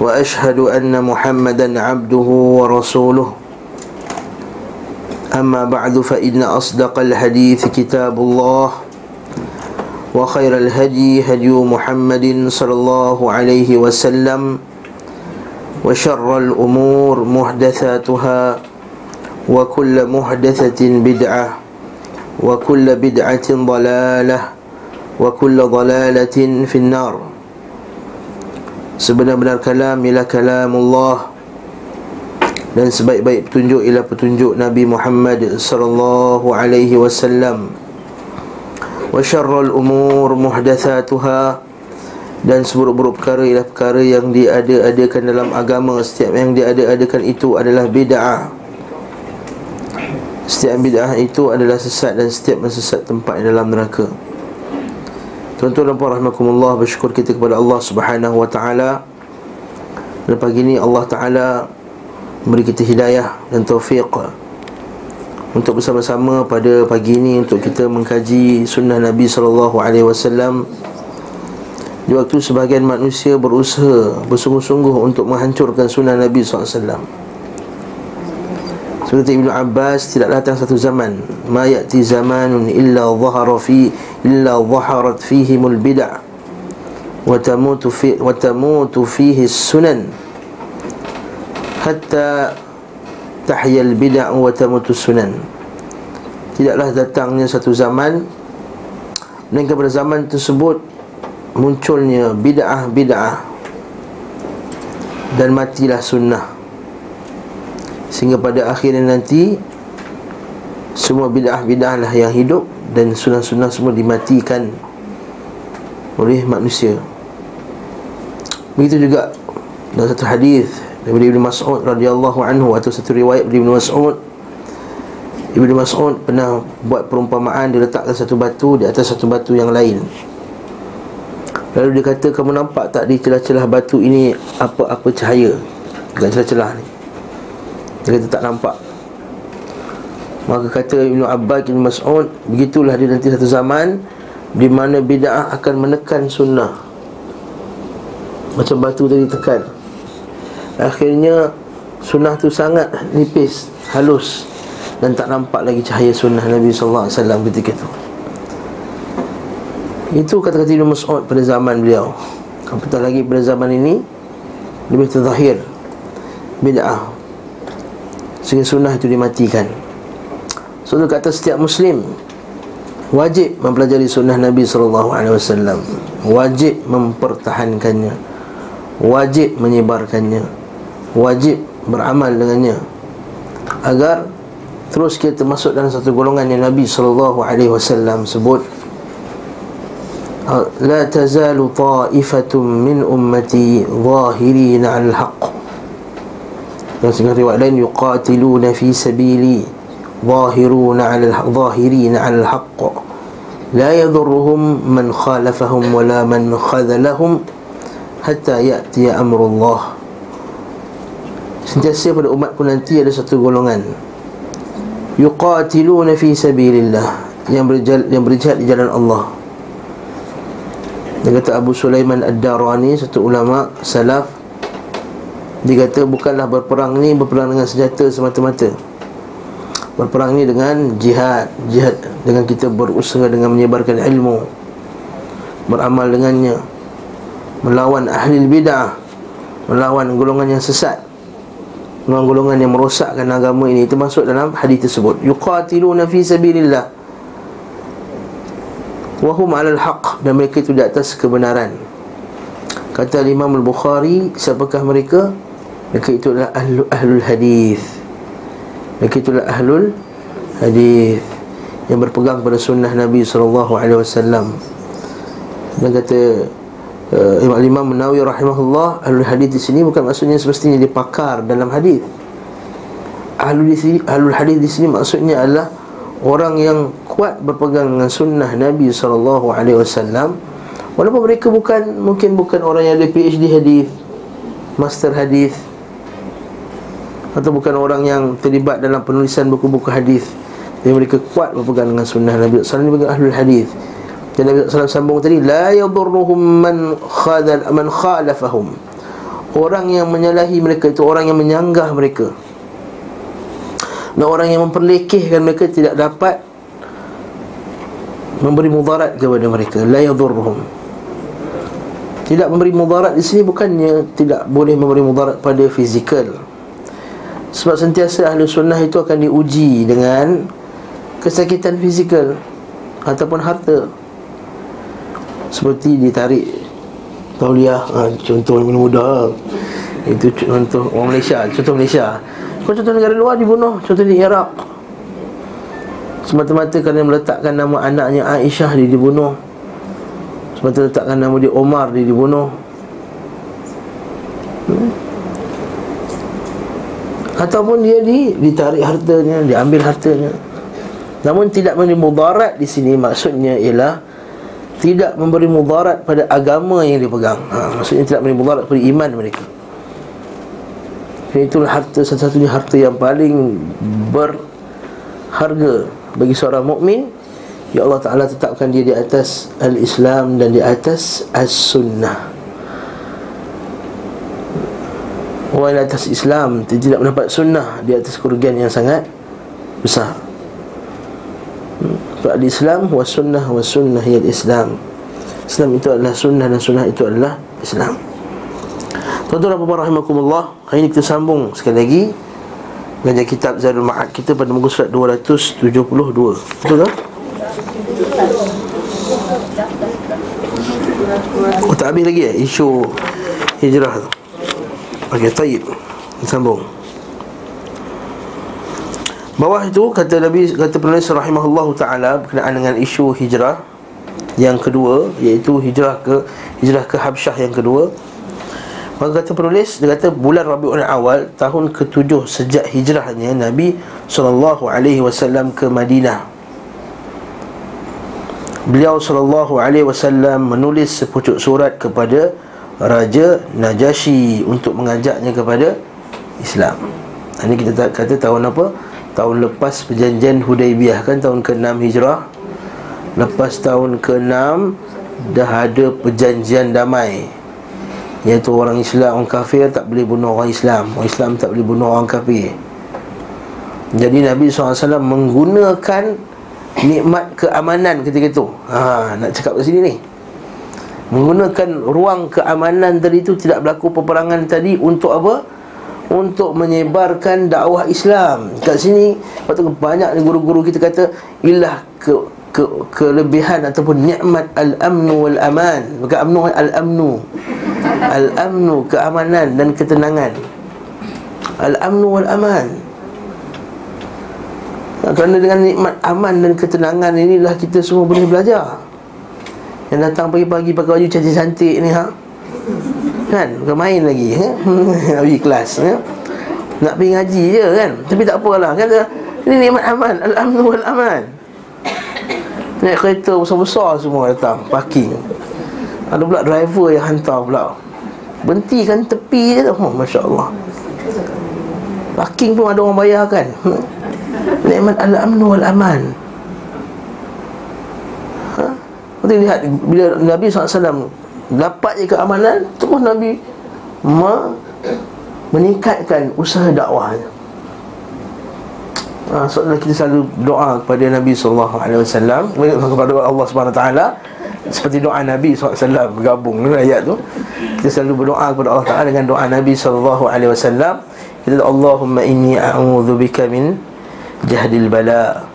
وأشهد أن محمدا عبده ورسوله. أما بعد فإن أصدق الحديث كتاب الله وخير الهدي هدي محمد صلى الله عليه وسلم وشر الأمور محدثاتها وكل محدثة بدعة وكل بدعة ضلالة وكل ضلالة في النار. Sebenar-benar kalam ialah kalamullah. Dan sebaik-baik petunjuk ialah petunjuk Nabi Muhammad sallallahu alaihi wasallam. Wa syarrul umur muhdathatuha Dan seburuk-buruk perkara ialah perkara yang diada-adakan dalam agama. Setiap yang diada-adakan itu adalah bid'ah. Setiap bid'ah itu adalah sesat dan setiap sesat tempat dalam neraka Tuan-tuan dan puan rahmatullah bersyukur kita kepada Allah Subhanahu wa taala. Dan pagi ini Allah taala beri kita hidayah dan taufik untuk bersama-sama pada pagi ini untuk kita mengkaji sunnah Nabi sallallahu alaihi wasallam. Di waktu sebahagian manusia berusaha bersungguh-sungguh untuk menghancurkan sunnah Nabi sallallahu alaihi wasallam. Seperti Ibn Abbas tidak datang satu zaman. Ma ya'ti zamanun illa zahara fi Illa zaharat fihimul bid'ah. Wa tamutu, fi, wa tamutu fihi sunan. Hatta Tahyal bid'ah wa tamutu sunan. Tidaklah datangnya satu zaman Dan kepada zaman tersebut Munculnya bid'ah-bid'ah. Dan matilah sunnah Sehingga pada akhirnya nanti Semua bid'ah-bid'ah lah yang hidup Dan sunnah-sunnah semua dimatikan Oleh manusia. Begitu juga Dalam satu hadis Daripada Ibn Mas'ud radhiyallahu anhu Atau satu riwayat dari Ibn Mas'ud. Ibn Mas'ud pernah buat perumpamaan Dia letakkan satu batu di atas satu batu yang lain. Lalu dia kata Kamu nampak tak di celah-celah batu ini Apa-apa cahaya? Dekat celah-celah ni dia kata tak nampak. Maka kata Ibn Abbas Ibn Mas'ud Begitulah dia nanti satu zaman Di mana bid'ah akan menekan sunnah. Macam batu tadi tekan. Akhirnya Sunnah tu sangat nipis Halus Dan tak nampak lagi cahaya sunnah Nabi SAW ketika itu. Itu kata-kata Ibn Mas'ud pada zaman beliau. Apatah lagi pada zaman ini Lebih terzahir Bid'ah Sehingga sunnah itu dimatikan. So kata setiap Muslim Wajib mempelajari sunnah Nabi SAW Wajib mempertahankannya. Wajib menyebarkannya. Wajib beramal dengannya. Agar Terus kita masuk dalam satu golongan yang Nabi SAW sebut. La tazalu ta'ifatum min ummati Zahirin al-haq dan sebuah riwayat lain yuqatiluna fi sabili zahiruna 'ala al-zahirin 'ala al-haqq la yadhurruhum man khalafahum wala man khadhalahum hatta ya'ti amrullah. Sentiasa pada umatku nanti ada satu golongan. Yuqatiluna fi sabilillah Yang berjihad, yang berjihad di jalan Allah. Dia kata Abu Sulaiman Ad-Darani Satu ulama salaf dia kata bukanlah berperang ni berperang dengan senjata semata-mata. Berperang ni dengan jihad. Jihad dengan kita berusaha dengan menyebarkan ilmu. Beramal dengannya. Melawan ahli bid'ah. Melawan golongan yang sesat. Golongan-golongan yang merosakkan agama ini. Itu masuk dalam hadis tersebut. Yuqatiluna fi sabilillah. Wahum alal haq. Dan mereka itu di atas kebenaran. Kata Imam Al-Bukhari Siapakah mereka? Mereka itulah ahlu, ahlul hadis. Mereka itulah ahlul hadis yang berpegang pada sunnah Nabi sallallahu alaihi wasallam. Dan kata uh, Imam Imam Nawawi rahimahullah ahli hadis di sini bukan maksudnya semestinya dia pakar dalam hadis. Sini ahli hadis di sini maksudnya adalah orang yang kuat berpegang dengan sunnah Nabi sallallahu alaihi wasallam walaupun mereka bukan mungkin bukan orang yang ada PhD hadis, master hadis atau bukan orang yang terlibat dalam penulisan buku-buku hadis. Yang mereka kuat berpegang dengan sunnah Nabi sallallahu alaihi wasallam ahli hadis. Dan Nabi sallallahu sambung tadi la yadurruhum man khadal man khalafahum. Orang yang menyalahi mereka itu orang yang menyanggah mereka. Dan orang yang memperlekehkan mereka tidak dapat memberi mudarat kepada mereka. La yadurruhum. Tidak memberi mudarat di sini bukannya tidak boleh memberi mudarat pada fizikal sebab sentiasa ahli sunnah itu akan diuji dengan Kesakitan fizikal Ataupun harta. Seperti ditarik Tauliah ha, Contoh yang muda Itu contoh orang Malaysia Contoh Malaysia. Kau contoh negara luar dibunuh Contoh di Iraq. Semata-mata kerana meletakkan nama anaknya Aisyah dia dibunuh. Semata letakkan nama dia Omar dia dibunuh. Hmm? Ataupun dia di, ditarik hartanya Diambil hartanya. Namun tidak memberi mudarat di sini Maksudnya ialah Tidak memberi mudarat pada agama yang dipegang. Ha, Maksudnya tidak memberi mudarat pada iman mereka. Itulah harta satu-satunya harta yang paling berharga bagi seorang mukmin. Ya Allah Ta'ala tetapkan dia di atas Al-Islam dan di atas As-Sunnah Orang di atas Islam Tidak mendapat sunnah Di atas kerugian yang sangat Besar. Sebab hmm. di Islam Was sunnah Was sunnah Ya Islam. Islam itu adalah sunnah Dan sunnah itu adalah Islam. Tuan-tuan dan puan rahimakumullah Hari ini kita sambung sekali lagi Belajar kitab Zadul Ma'ad kita pada muka surat 272 Betul tak? Oh tak habis lagi ya Isu hijrah tu Okey, taib. Sambung. Bawah itu kata Nabi kata penulis rahimahullahu taala berkenaan dengan isu hijrah yang kedua iaitu hijrah ke hijrah ke Habsyah yang kedua. Maka kata penulis dia kata bulan Rabiul Awal tahun ke-7 sejak hijrahnya Nabi sallallahu alaihi wasallam ke Madinah. Beliau sallallahu alaihi wasallam menulis sepucuk surat kepada Raja Najasyi untuk mengajaknya kepada Islam. Ini kita kata tahun apa? Tahun lepas perjanjian Hudaibiyah kan tahun ke-6 Hijrah. Lepas tahun ke-6 dah ada perjanjian damai. Iaitu orang Islam, orang kafir tak boleh bunuh orang Islam. Orang Islam tak boleh bunuh orang kafir. Jadi Nabi SAW menggunakan nikmat keamanan ketika itu. Ha, nak cakap ke sini ni menggunakan ruang keamanan tadi itu tidak berlaku peperangan tadi untuk apa? Untuk menyebarkan dakwah Islam. Kat sini waktu banyak guru-guru kita kata ilah ke ke kelebihan ataupun nikmat al-amnu wal aman. Bukan amnu al-amnu. Al-amnu keamanan dan ketenangan. Al-amnu wal aman. Kerana dengan nikmat aman dan ketenangan inilah kita semua boleh belajar. Yang datang pagi-pagi pakai baju cantik-cantik ni ha? Kan? Bukan main lagi ha? Pergi kelas ha? Nak pergi ngaji je kan Tapi tak apalah kan? Ini nikmat aman Al-amnu wal-aman Naik kereta besar-besar semua datang Parking Ada pula driver yang hantar pula Berhentikan tepi je tu oh, Masya Allah Parking pun ada orang bayar kan Nikmat al-amnu wal-aman kita lihat bila Nabi SAW dapat je keamanan, terus Nabi ma meningkatkan usaha dakwahnya. Ha, so, kita selalu doa kepada Nabi wasallam kepada Allah taala seperti doa Nabi SAW bergabung dengan ayat tu. Kita selalu berdoa kepada Allah Taala dengan doa Nabi wasallam. Kita Allahumma inni a'udzubika min jahdil bala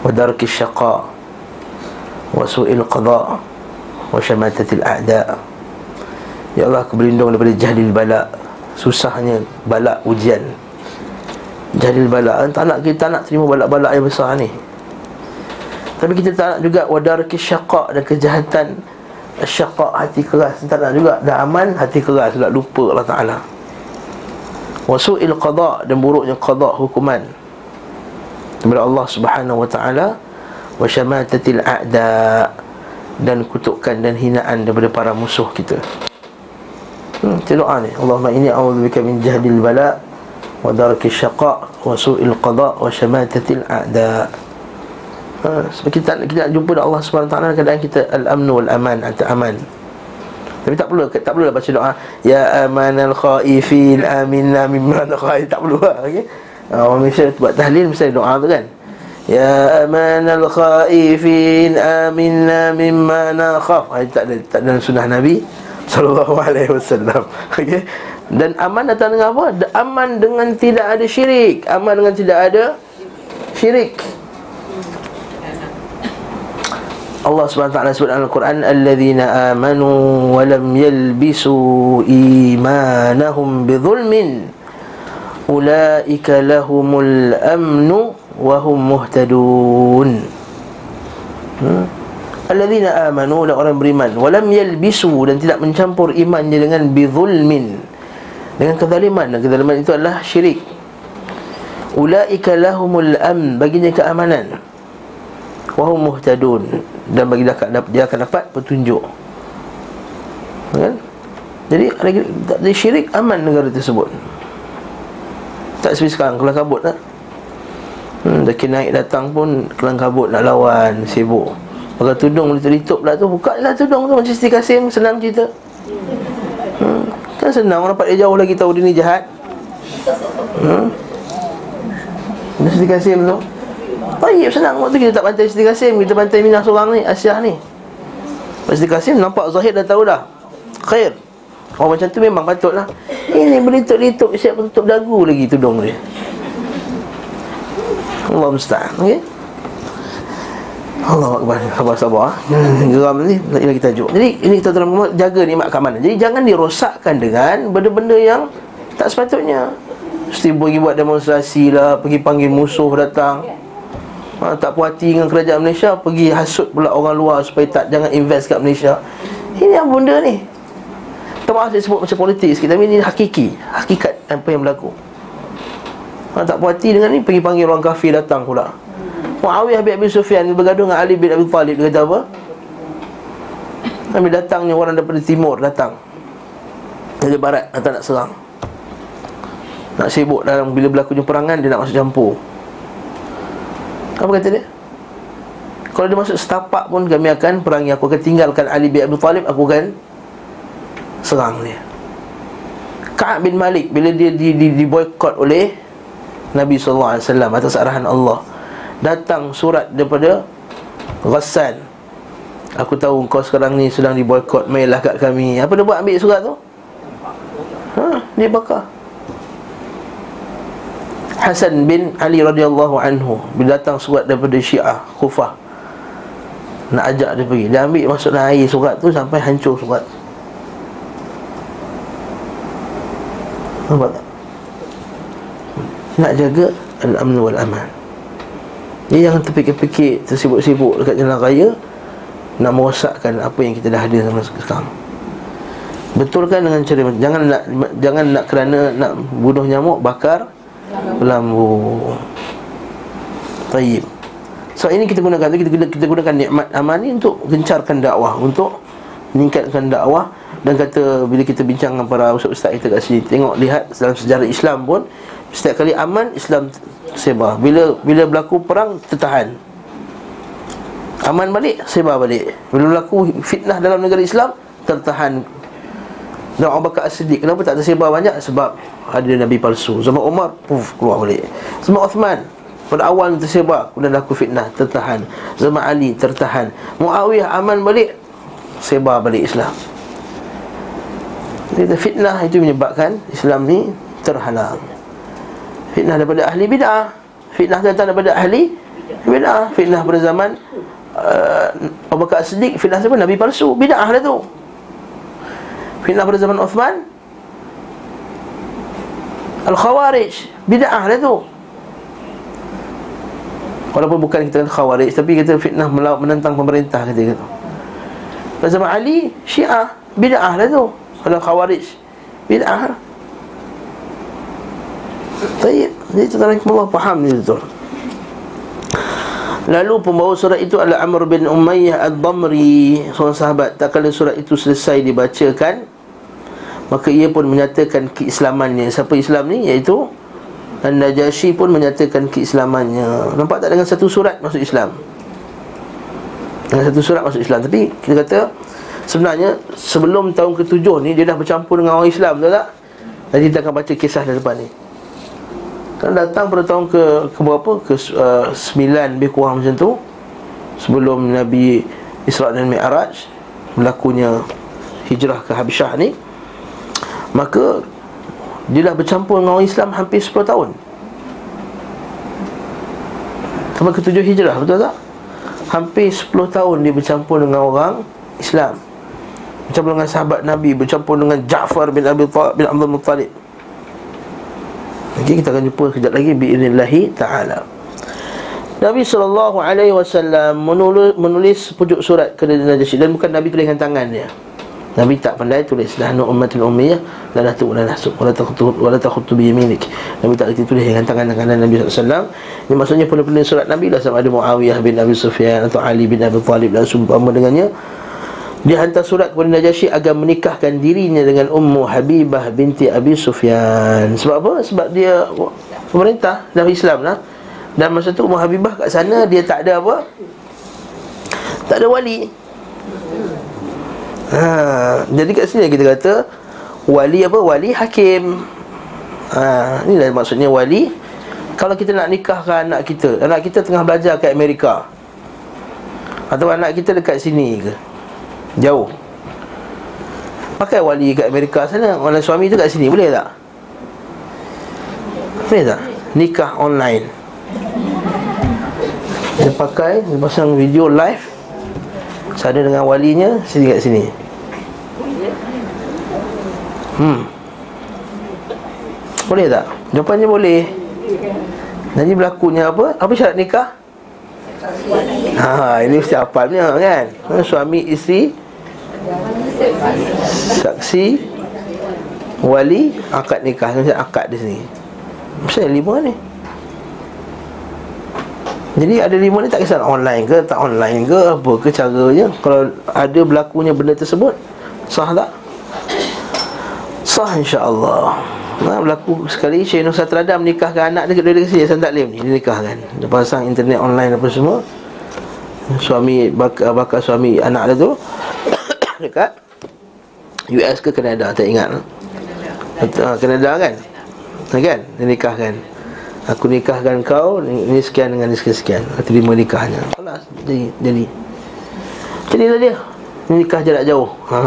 wa darki syaqa wa su'il qada wa syamatatil a'da. Ya Allah aku berlindung daripada jahlil bala. Susahnya bala ujian. Jahlil bala. Tak nak kita nak terima bala-bala yang besar ni. Tapi kita tak nak juga wadar syaqa dan kejahatan. Syaqa hati keras. Tak nak juga Dah aman hati keras Tak lupa Allah Ta'ala. Wasu'il qada Dan buruknya qada hukuman. Daripada Allah Subhanahu Wa Ta'ala Wa syamatatil a'da Dan kutukan dan hinaan Daripada para musuh kita Hmm, doa ni Allahumma inni a'udzubika min jahdil bala wa darki syaqa wa su'il qada wa syamatatil a'da. Ha, sebab kita kita nak jumpa Allah Subhanahu taala kadang kita al-amnu wal aman atau aman. Tapi tak perlu tak perlu baca doa ya amanal khaifin aminna mimma khaif tak perlu lah okey. Orang Malaysia buat tahlil mesti doa tu kan. Ya amanal khaifin aminna mimma nakhaf. Ha, tak ada tak ada sunnah Nabi sallallahu alaihi wasallam. Okey. Dan aman datang dengan apa? Aman dengan tidak ada syirik. Aman dengan tidak ada syirik. Allah SWT sebut dalam Al-Quran Alladzina amanu wa lam yalbisu imanahum bidhulmin Ulaika lahumul amnu wa hum muhtadun. Hmm? Alladzina amanu dan orang beriman. Walam yalbisu dan tidak mencampur imannya dengan bizulmin. Dengan kezaliman. Dan kezaliman itu adalah syirik. Ulaika lahumul am baginya keamanan. Wa hum muhtadun. Dan bagi dia akan, dia akan dapat petunjuk. Kan? Jadi ada syirik aman negara tersebut. Tak seperti sekarang kelang kabut tak hmm, dah naik datang pun kelang kabut nak lawan sibuk. Pakai tudung boleh terlitup pula tu Buka lah tudung tu Macam Siti Kasim Senang cerita. Hmm. Kan senang Orang dapat dia jauh lagi tahu dia ni jahat. Hmm. Siti Kasim tu. Baik senang Waktu kita tak pantai Siti Kasim Kita pantai Minah seorang ni Asyah ni. Siti Kasim nampak Zahid dah tahu dah. Khair. Orang macam tu memang patut lah Ini berlitup-litup Siap tutup dagu lagi tudung dia Allah musta'an Okay Allah Akbar Sabar-sabar Geram ni Lagi tajuk. Jadi ini kita dalam Jaga nikmat keamanan. Jadi jangan dirosakkan dengan Benda-benda yang Tak sepatutnya. Mesti pergi buat demonstrasi lah Pergi panggil musuh datang. Ha, Tak puas hati dengan kerajaan Malaysia Pergi hasut pula orang luar Supaya tak jangan invest kat Malaysia. Ini apa benda ni? Tak maaf saya sebut macam politik sikit Tapi ini hakiki Hakikat apa yang berlaku ha, Tak puas hati dengan ni Pergi panggil orang kafir datang pula. Muawiyah bin Abi Sufyan bergaduh dengan Ali bin Abi Talib. Dia kata apa? Kami datangnya orang daripada timur datang. Dari barat datang nak serang. Nak sibuk dalam bila berlakunya perangan dia nak masuk campur. Apa kata dia? Kalau dia masuk setapak pun kami akan perangi. Aku akan tinggalkan Ali bin Abi Talib Aku akan serang dia. Ka'ab bin Malik bila dia di, di, di boykot oleh Nabi SAW atas arahan Allah. Datang surat daripada Ghassan. Aku tahu kau sekarang ni sedang diboykot Mailah kat kami. Apa dia buat ambil surat tu? Ha, dia bakar. Hasan bin Ali radhiyallahu anhu bila datang surat daripada Syiah Kufah nak ajak dia pergi. Dia ambil masuk dalam air surat tu sampai hancur surat. Nampak tak nak jaga al-amn wal aman dia jangan terfikir-fikir Tersibuk-sibuk dekat jalan raya Nak merosakkan apa yang kita dah ada sama sekarang. Betulkan dengan cara Jangan nak jangan nak kerana nak bunuh nyamuk Bakar Lambu Taib So ini kita gunakan kita, kita, kita gunakan nikmat aman ni Untuk gencarkan dakwah Untuk meningkatkan dakwah. Dan kata bila kita bincang dengan para ustaz-ustaz kita kat sini Tengok lihat dalam sejarah Islam pun Setiap kali aman Islam sebar. Bila bila berlaku perang tertahan. Aman balik sebar balik. Bila berlaku fitnah dalam negara Islam tertahan. Dan Abu Bakar As-Siddiq kenapa tak tersebar banyak? Sebab ada nabi palsu. Zaman Umar puf keluar balik. Zaman Uthman pada awal tersebar kemudian berlaku fitnah tertahan. Zaman Ali tertahan. Muawiyah aman balik sebar balik Islam. Jadi fitnah itu menyebabkan Islam ni terhalang Fitnah daripada ahli bid'ah. Fitnah datang daripada ahli bid'ah. Fitnah pada zaman uh, Abu Bakar Siddiq Fitnah siapa? Nabi palsu. Bid'ah lah tu. Fitnah pada zaman Uthman. Al-Khawarij. Bid'ah lah tu. Walaupun bukan kita kata Khawarij Tapi kita fitnah menentang pemerintah kata. Gitu. Pada zaman Ali Syiah. Bid'ah lah tu. Kalau Khawarij Bid'ah Baik Jadi tuan-tuan Allah faham ni tu. Lalu pembawa surat itu adalah Amr bin Umayyah Ad-Damri Seorang sahabat. Tak kala surat itu selesai dibacakan Maka ia pun menyatakan keislamannya. Siapa Islam ni? Iaitu Dan Najasyi pun menyatakan keislamannya. Nampak tak dengan satu surat masuk Islam? Dengan satu surat masuk Islam. Tapi kita kata Sebenarnya sebelum tahun ke-7 ni Dia dah bercampur dengan orang Islam Betul tak? Nanti kita akan baca kisah dari depan ni kan datang pada tahun ke ke berapa? Ke uh, 9 lebih kurang macam tu. Sebelum Nabi Isra dan Mi'raj berlakunya hijrah ke Habsyah ni. Maka dia dah bercampur dengan orang Islam hampir 10 tahun. Sampai ke tujuh hijrah, betul tak? Hampir 10 tahun dia bercampur dengan orang Islam. Bercampur dengan sahabat Nabi, bercampur dengan Ja'far bin Abi Talib bin Abdul Muttalib. Okey kita akan jumpa kejap lagi biiznillahi taala. Nabi sallallahu alaihi wasallam menulis menulis pujuk surat ke Najasyi dan bukan Nabi tulis dengan tangan dia. Nabi tak pandai tulis nahnu ummatul ummiyah la la nahsub wala takhutu wala takhutu bi yaminik. Nabi tak reti tulis dengan tangan kanan Nabi wasallam. Ini maksudnya penulis surat Nabi lah sama ada Muawiyah bin Abi Sufyan atau Ali bin Abi Talib dan seumpama dengannya dia hantar surat kepada Najasyi agar menikahkan dirinya dengan Ummu Habibah binti Abi Sufyan. Sebab apa? Sebab dia pemerintah dalam Islam lah. Dan masa tu Ummu Habibah kat sana dia tak ada apa? Tak ada wali. Ha, jadi kat sini kita kata wali apa? Wali hakim. Ha, inilah maksudnya wali. Kalau kita nak nikahkan anak kita, anak kita tengah belajar kat Amerika. Atau anak kita dekat sini ke? Jauh Pakai wali kat Amerika sana Orang suami tu kat sini Boleh tak? Boleh tak? Nikah online Dia pakai Dia pasang video live Sana dengan walinya Sini kat sini Hmm Boleh tak? Jawapannya boleh Nanti berlakunya apa? Apa syarat nikah? Ha, ini mesti hafalnya kan? Ha, Suami isteri Saksi Wali Akad nikah. Mesti akad di sini. Mesti lima ni. Jadi ada lima ni tak kisah online ke Tak online ke Apa ke caranya. Kalau ada berlakunya benda tersebut Sah tak? Sah insyaAllah. Nah, berlaku sekali. Syekh Nur Satrada menikahkan anak dia dari sini Saya tak boleh ni Dia nikahkan. Dia pasang internet online apa semua Suami bakal, bakal suami anak dia tu Dekat US ke Canada Tak ingat. Canada, Canada kan? Kan? Dia nikahkan Aku nikahkan kau Ini sekian dengan ini sekian-sekian Terima nikahnya. Alas Jadi Jadi. Jadilah dia. Nikah jarak jauh. Ha.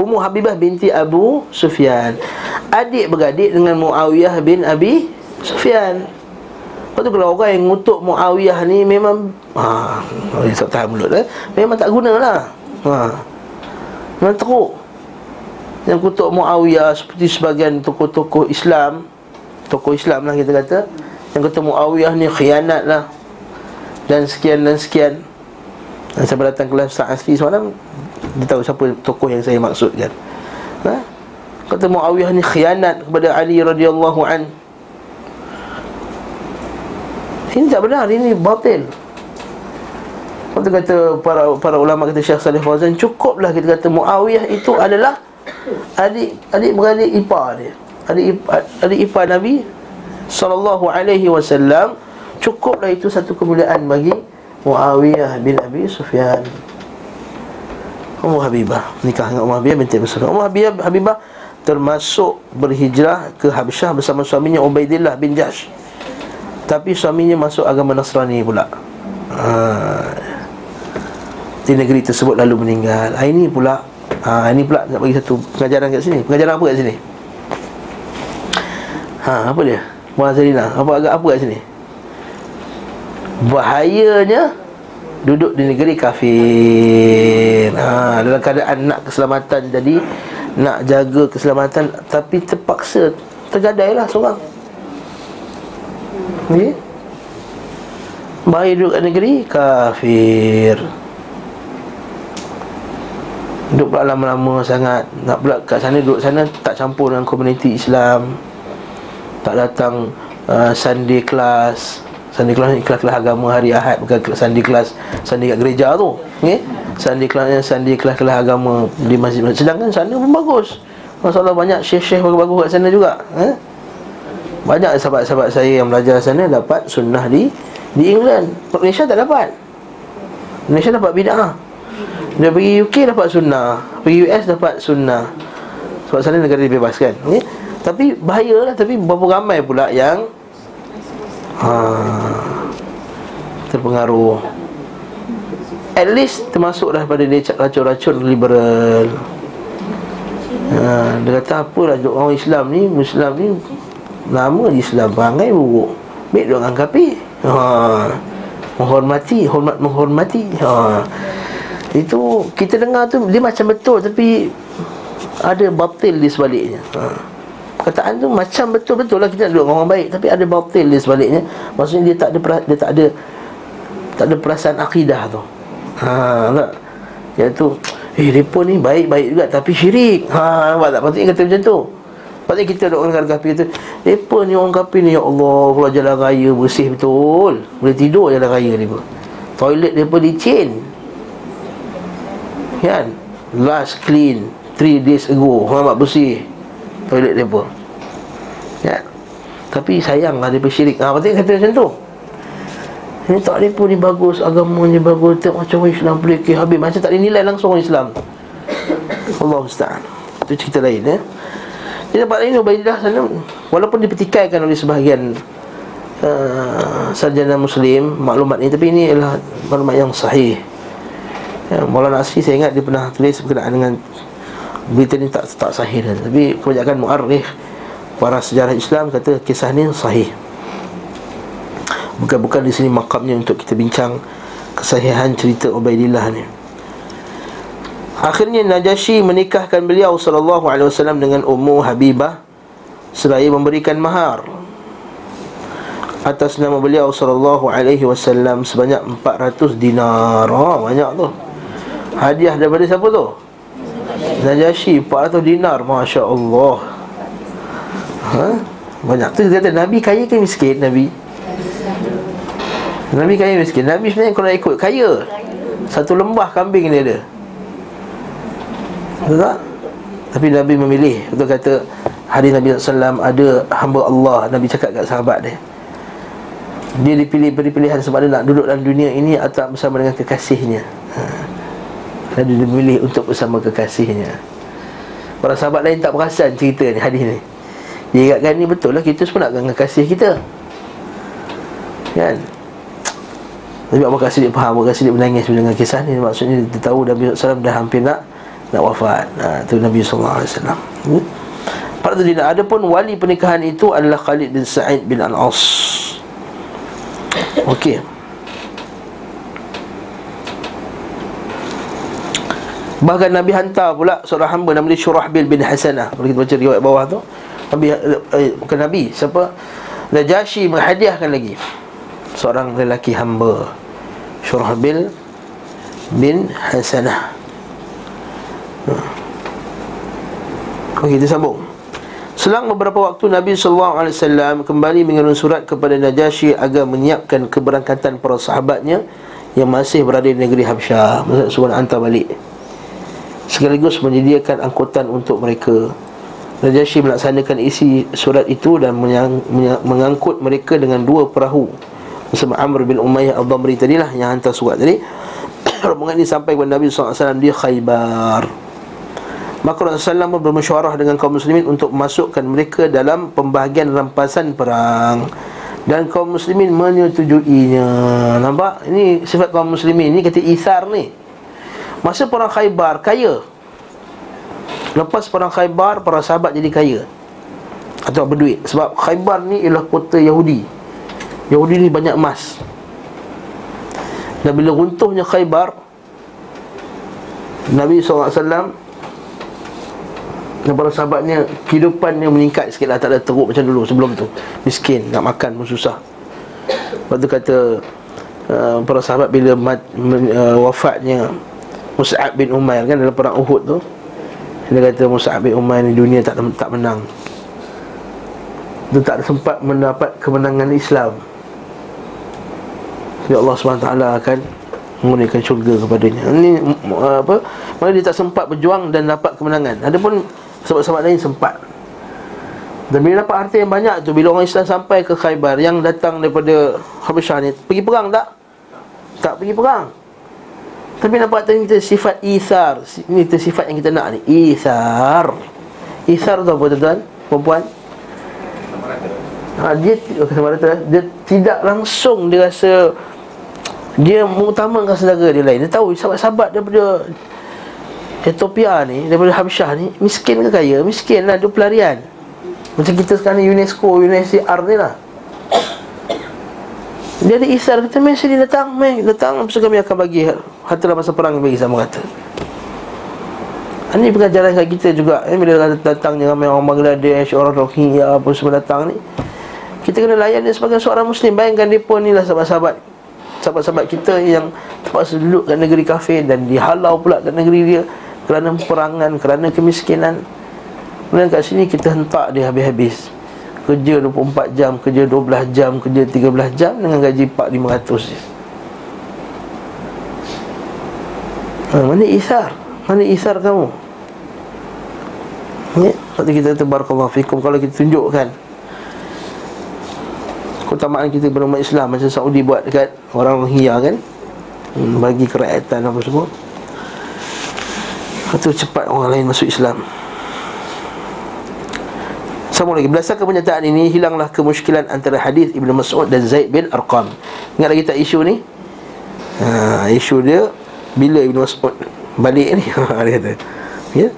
Ummu Habibah binti Abu Sufyan. Adik beradik dengan Muawiyah bin Abi Sufyan. Lepas tu kalau orang yang ngutuk Muawiyah ni memang ha, orang tak tahan mulut eh? memang tak gunalah. Ha. Memang teruk. Yang kutuk Muawiyah seperti sebagian tokoh-tokoh Islam, tokoh Islam lah kita kata, yang kata Muawiyah ni khianat lah. Dan sekian dan sekian. Dan saya datang kelas Ustaz Asli semalam Dia tahu siapa tokoh yang saya maksudkan Ha? Kata Muawiyah ni khianat kepada Ali radhiyallahu an. Ini tak benar, ini batil. Kata kata para para ulama kata Syekh Saleh Fauzan cukuplah kita kata Muawiyah itu adalah adik adik beradik ipar dia. Adik adik ipar Nabi sallallahu alaihi wasallam cukuplah itu satu kemuliaan bagi Muawiyah bin Abi Sufyan. Ummu Habibah nikah dengan Ummu Habibah binti Sufyan. Ummu Habibah Habibah termasuk berhijrah ke Habsyah bersama suaminya Ubaidillah bin Jash. Tapi suaminya masuk agama Nasrani pula. Ha. Di negeri tersebut lalu meninggal. Ha, ini pula ha, ini pula nak bagi satu pengajaran kat sini. Pengajaran apa kat sini? Ha, apa dia? Muazalina. Apa agak apa kat sini? Bahayanya duduk di negeri kafir. Ha, dalam keadaan nak keselamatan jadi nak jaga keselamatan tapi terpaksa tergadailah seorang. Ni? Baik duduk kat negeri? Kafir. Duduk pula lama-lama sangat. Nak pula kat sana duduk sana Tak campur dengan komuniti Islam. Tak datang uh, Sunday class. Sunday class ni kelas-kelas agama hari Ahad Bukan Sunday class Sunday kat gereja tu. Okay? Sunday class ni Sunday kelas-kelas agama Di masjid-masjid Sedangkan sana pun bagus. Masalah banyak syekh-syekh bagus-bagus kat sana juga eh? Banyak sahabat-sahabat saya yang belajar sana Dapat sunnah di di England. Malaysia tak dapat. Malaysia dapat bid'ah. Dia pergi UK dapat sunnah Pergi US dapat sunnah. Sebab sana negara dibebaskan okay? Tapi bahaya lah Tapi berapa ramai pula yang ha, Terpengaruh. At least termasuk dah pada dia racun-racun liberal. Ha, Dia kata apalah orang Islam ni Muslim ni Nama Islam Perangai buruk Baik dia orang kapi ha, Menghormati Hormat menghormati ha. Itu kita dengar tu dia macam betul tapi ada batil di sebaliknya. Ha. Kataan tu macam betul-betul lah kita nak duduk orang baik tapi ada batil di sebaliknya. Maksudnya dia tak ada dia tak ada tak ada perasaan akidah tu. Ha tak. Iaitu eh depa ni baik-baik juga tapi syirik. Ha nampak tak? Patutnya kata macam tu. Patutnya kita duduk dengan kafir tu Depa ni orang kafir ni Ya Allah Kalau jalan raya bersih betul. Boleh tidur jalan raya ni pun Toilet depa licin. Kan? Last clean 3 days ago Muhammad bersih. Toilet dia pun Kan? Tapi sayang lah dia bersyirik Ha patut kata macam tu. Ini tak ada pun ni bagus Agama ni bagus Tengok macam orang Islam boleh Habis. Macam tak ada nilai langsung orang Islam. Allah Ustaz Itu cerita lain ya Di tempat lain Ubaidillah sana Walaupun dipertikaikan oleh sebahagian uh, Sarjana Muslim Maklumat ni Tapi ini adalah Maklumat yang sahih ya, Maulana Asri saya ingat dia pernah tulis berkenaan dengan berita ni tak tak sahih dah. Tapi kebanyakan muarrikh para sejarah Islam kata kisah ni sahih. Bukan-bukan di sini makamnya untuk kita bincang kesahihan cerita Ubaidillah ni. Akhirnya Najasyi menikahkan beliau sallallahu alaihi wasallam dengan Ummu Habibah seraya memberikan mahar atas nama beliau sallallahu alaihi wasallam sebanyak 400 dinar. Oh, banyak tu. Hadiah daripada siapa tu? Najasyi 400 dinar Masya Allah ha? Banyak tu dia kata Nabi kaya ke miskin Nabi? Nabi kaya miskin Nabi sebenarnya kalau ikut kaya Satu lembah kambing ni ada Betul tak? Tapi Nabi memilih. Betul kata Hadis Nabi SAW ada hamba Allah. Nabi cakap kat sahabat dia. Dia dipilih beri pilihan sebab dia nak duduk dalam dunia ini Atau bersama dengan kekasihnya. Ha. Dan dia memilih untuk bersama kekasihnya. Para sahabat lain tak perasan cerita ni hadis ni. Dia ingatkan ni betul lah Kita semua nak dengan kekasih kita. Kan? Tapi Abu Kasih dia faham Abu Kasih dia menangis dengan kisah ni. Maksudnya dia tahu Nabi SAW dah hampir nak Nak wafat ha, Itu Nabi SAW hmm? Pada tidak ada pun wali pernikahan itu adalah Khalid bin Sa'id bin Al-As Okey Bahkan Nabi hantar pula seorang hamba nama dia Syurahbil bin Hasanah. Kalau kita baca riwayat bawah tu, Nabi eh, bukan Nabi, siapa? Najasyi menghadiahkan lagi seorang lelaki hamba Syurahbil bin Hasanah. Okey, kita sambung. Selang beberapa waktu Nabi SAW kembali mengirim surat kepada Najasyi agar menyiapkan keberangkatan para sahabatnya yang masih berada di negeri Habsyah. Maksud suruh hantar balik. Sekaligus menyediakan angkutan untuk mereka. Najasyi melaksanakan isi surat itu dan menyang, mengangkut mereka dengan dua perahu. Bersama Amr bin Umayyah Al-Dhamri tadilah yang hantar surat tadi. Rombongan ini sampai kepada Nabi SAW di Khaybar maka Rasulullah SAW bermesyuarah dengan kaum muslimin untuk memasukkan mereka dalam pembahagian rampasan perang. Dan kaum muslimin menyetujuinya. Nampak? Ini sifat kaum muslimin. Ini kata isar ni. Masa perang Khaybar kaya. Lepas perang Khaybar Para sahabat jadi kaya. Atau berduit. Sebab Khaybar ni ialah kota Yahudi. Yahudi ni banyak emas. Dan bila runtuhnya Khaybar Nabi SAW Para sahabatnya Kehidupannya meningkat sikit lah. Tak ada teruk macam dulu sebelum tu. Miskin Nak makan pun susah. Lepas tu kata uh, Para sahabat bila mat, uh, wafatnya Mus'ab bin Umair kan dalam perang Uhud tu Dia kata Mus'ab bin Umair ni dunia tak tak menang. Dia tak sempat mendapat kemenangan Islam. Ya Allah SWT akan mengurniakan syurga kepadanya. Ini apa? Mana dia tak sempat berjuang dan dapat kemenangan. Adapun sahabat-sahabat lain sempat. Dan bila dapat harta yang banyak tu Bila orang Islam sampai ke Khaybar Yang datang daripada Habasyah ni Pergi perang tak? Tak pergi perang. Tapi nampak tadi kita sifat isar. Ini kita sifat yang kita nak ni. Isar. Isar tu apa tuan-tuan? Perempuan? Ha, dia, dia tidak langsung dia rasa Dia mengutamakan saudara dia lain. Dia tahu sahabat-sahabat daripada Ethiopia ni Daripada Habsyah ni Miskin ke kaya? Miskin lah Dia pelarian. Macam kita sekarang ni UNESCO UNSCR ni lah. Dia ada isar kata Meh sini datang Meh datang Lepas kami akan bagi Harta masa perang bagi sama kata. Ini pengajaran kat kita juga eh, Bila datangnya ramai orang Bangladesh Orang Rohingya apa semua datang ni. Kita kena layan dia sebagai seorang Muslim. Bayangkan dia pun ni lah sahabat-sahabat Sahabat-sahabat kita yang Terpaksa duduk kat negeri kafir Dan dihalau pula kat negeri dia Kerana perangan Kerana kemiskinan Kemudian kat sini kita hentak dia habis-habis Kerja 24 jam, kerja 12 jam, kerja 13 jam Dengan gaji 4-500 je ha, Mana isar? Mana isar kamu? Ya, waktu kita terbarakallahu fikum Kalau kita tunjukkan Keutamaan kita kepada umat Islam Macam Saudi buat dekat orang Rohingya kan hmm, Bagi kerakyatan apa semua Lepas cepat orang lain masuk Islam sama lagi Berdasarkan pernyataan ini Hilanglah kemusykilan antara hadis Ibn Mas'ud dan Zaid bin Arqam Ingat lagi tak isu ni? Ha, isu dia Bila Ibn Mas'ud balik ni Dia kata ya?